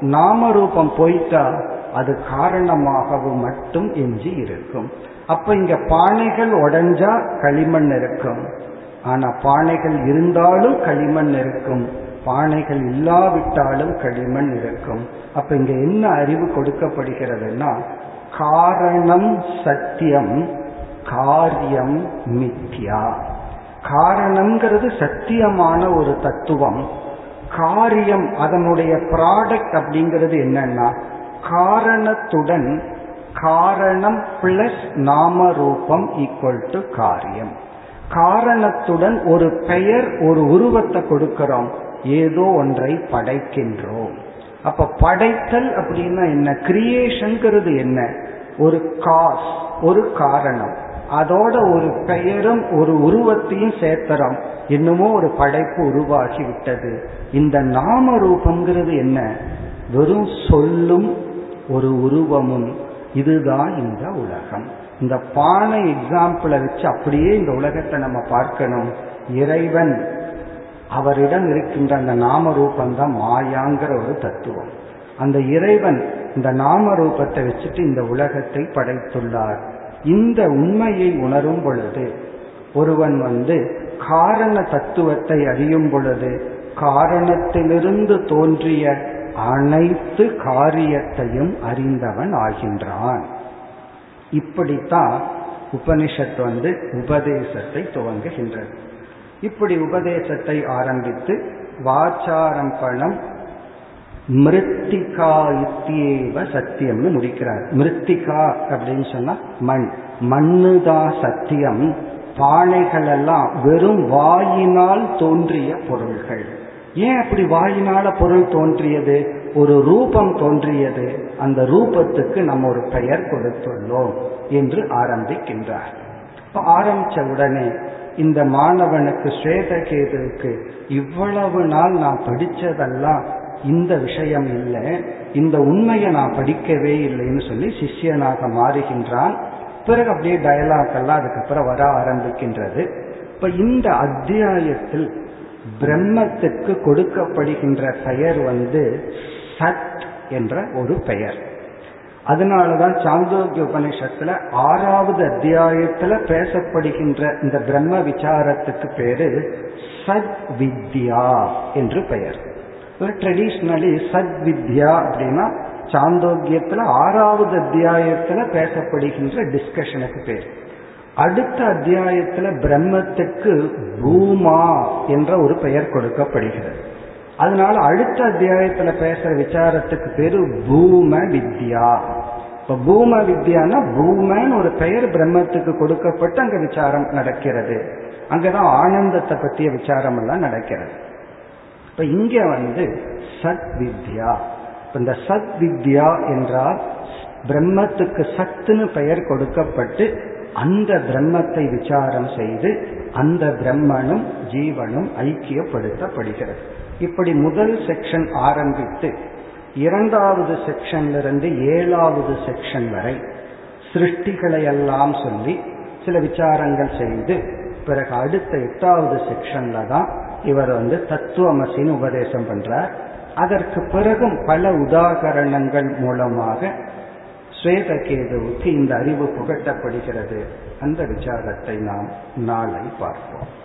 நாம ரூபம் போயிட்டா அது காரணமாகவும் மட்டும் எஞ்சி இருக்கும். அப்ப இங்க பானைகள் உடைஞ்சா களிமண் இருக்கும். ஆனா பானைகள் இருந்தாலும் களிமண் இருக்கும். பானைகள் இல்லாவிட்டாலும் களிமண் இருக்கும். அப்ப இங்க என்ன அறிவு கொடுக்கப்படுகிறதுனா காரணம் சத்தியம் காரியம் மித்யா. காரணம்ங்கிறது சத்தியமான ஒரு தத்துவம். காரியம் அதனுடைய ப்ராடக்ட் அப்படிங்கிறது என்னன்னா காரணத்துடன் காரணம் பிளஸ் நாம ரூபம் ஈக்குவல் டு காரியம். காரணத்துடன் ஒரு பெயர் ஒரு உருவத்தை கொடுக்கிறோம். ஏதோ ஒன்றை படைக்கின்றோம். அப்ப படைத்தல் அப்படின்னா என்ன? கிரியேஷன்கிறது என்ன? ஒரு காஸ் ஒரு காரணம். அதோட ஒரு பெயரும் ஒரு உருவத்தையும் சேர்த்துறோம். இன்னமும் ஒரு படைப்பு உருவாகி விட்டது இந்த நாம ரூபம்ங்கிறது என்ன? வெறும் சொல்லும் ஒரு உருவமும். இதுதான் இந்த உலகம். இந்த பானை எக்ஸாம்பிளை வச்சு அப்படியே இந்த உலகத்தை நம்ம பார்க்கணும். இறைவன் அவரிடம் இருக்கின்ற அந்த நாம ரூபந்தான் மாயாங்கிற ஒரு தத்துவம். அந்த இறைவன் இந்த நாம ரூபத்தை வச்சுட்டு இந்த உலகத்தை படைத்துள்ளார். இந்த உண்மையை உணரும் பொழுது ஒருவன் வந்து காரண தத்துவத்தை அறியும் பொழுது காரணத்திலிருந்து தோன்றிய அனைத்து காரியத்தையும் அறிந்தவன் ஆகின்றான். இப்படித்தான் உபனிஷத் வந்து உபதேசத்தை துவங்குகின்றது. இப்படி உபதேசத்தை ஆரம்பித்து வாச்சாரம்பணம் மிருத்திகா இத்தியேவ சத்தியம்னு முடிக்கிறார். மிருத்திகா அப்படின்னு சொன்னா மண். மண்ணுதான் சத்தியம். பானைகள் எல்லாம் வெறும் வாயினால் தோன்றிய பொருள்கள். ஏன் அப்படி வாயினால பொருள் தோன்றியது? ஒரு ரூபம் தோன்றியது. அந்த ரூபத்துக்கு நம்ம ஒரு பெயர் கொடுத்துள்ளோம் என்று ஆரம்பிக்கின்றார். ஆரம்பிச்ச உடனே இந்த மாணவனுக்கு ஸ்வேதகேதுவுக்கு இவ்வளவு நாள் நான் படிச்சதெல்லாம் இந்த விஷயம் இல்லை. இந்த உண்மையை நான் படிக்கவே இல்லைன்னு சொல்லி சிஷ்யனாக மாறுகின்றான். பிறகு அப்படியே டயலாக் எல்லாம் அதுக்கப்புறம் வர ஆரம்பிக்கின்றது. இப்ப இந்த அத்தியாயத்தில் பிரம்மத்துக்கு கொடுக்கப்படுகின்ற பெயர் வந்து சத் என்ற ஒரு பெயர். அதனாலதான் சாந்தோக்கிய உபநிஷத்துல ஆறாவது அத்தியாயத்துல பேசப்படுகின்ற இந்த பிரம்ம விசாரத்துக்கு பேரு சத் வித்யா என்று பெயர். ட்ரெடிஷ்னலி சத் வித்யா அப்படின்னா சாந்தோக்கியத்துல ஆறாவது அத்தியாயத்துல பேசப்படுகின்ற டிஸ்கஷனுக்கு பேர். அடுத்த அத்தியாயத்துல பிரம்மத்துக்கு பூமா என்ற ஒரு பெயர் கொடுக்கப்படுகிறது. அதனால அடுத்த அத்தியாயத்துல பேசுற விசாரத்துக்கு பேரு பூம வித்யா. இப்ப பூம வித்யானா பூமன்னு ஒரு பெயர் பிரம்மத்துக்கு கொடுக்கப்பட்டு அங்க விசாரம் நடக்கிறது. அங்கதான் ஆனந்தத்தை பற்றிய விசாரம் எல்லாம் நடக்கிறது. இப்ப இங்க வந்து சத் வித்யா. இந்த சத் வித்யா என்றால் பிரம்மத்துக்கு சத்துன்னு பெயர் கொடுக்கப்பட்டு அந்த பிரம்மத்தை விசாரம் செய்து அந்த பிரம்மனும் ஜீவனும் ஐக்கியப்படுத்தப்படுகிறது. இப்படி முதல் செக்ஷன் ஆரம்பித்து இரண்டாவது செக்ஷன்ல இருந்து ஏழாவது செக்ஷன் வரை சிருஷ்டிகளை எல்லாம் சொல்லி சில விசாரங்கள் செய்து பிறகு அடுத்த எட்டாவது செக்ஷன்ல தான் இவர் வந்து தத்துவமசின்னு உபதேசம் பண்றார். அதற்கு பிறகும் பல உதாகரணங்கள் மூலமாக ஸ்வேதகேதுவுக்கு இந்த அறிவு புகட்டப்படுகிறது. அந்த விசாரத்தை நாம் நாளை பார்ப்போம்.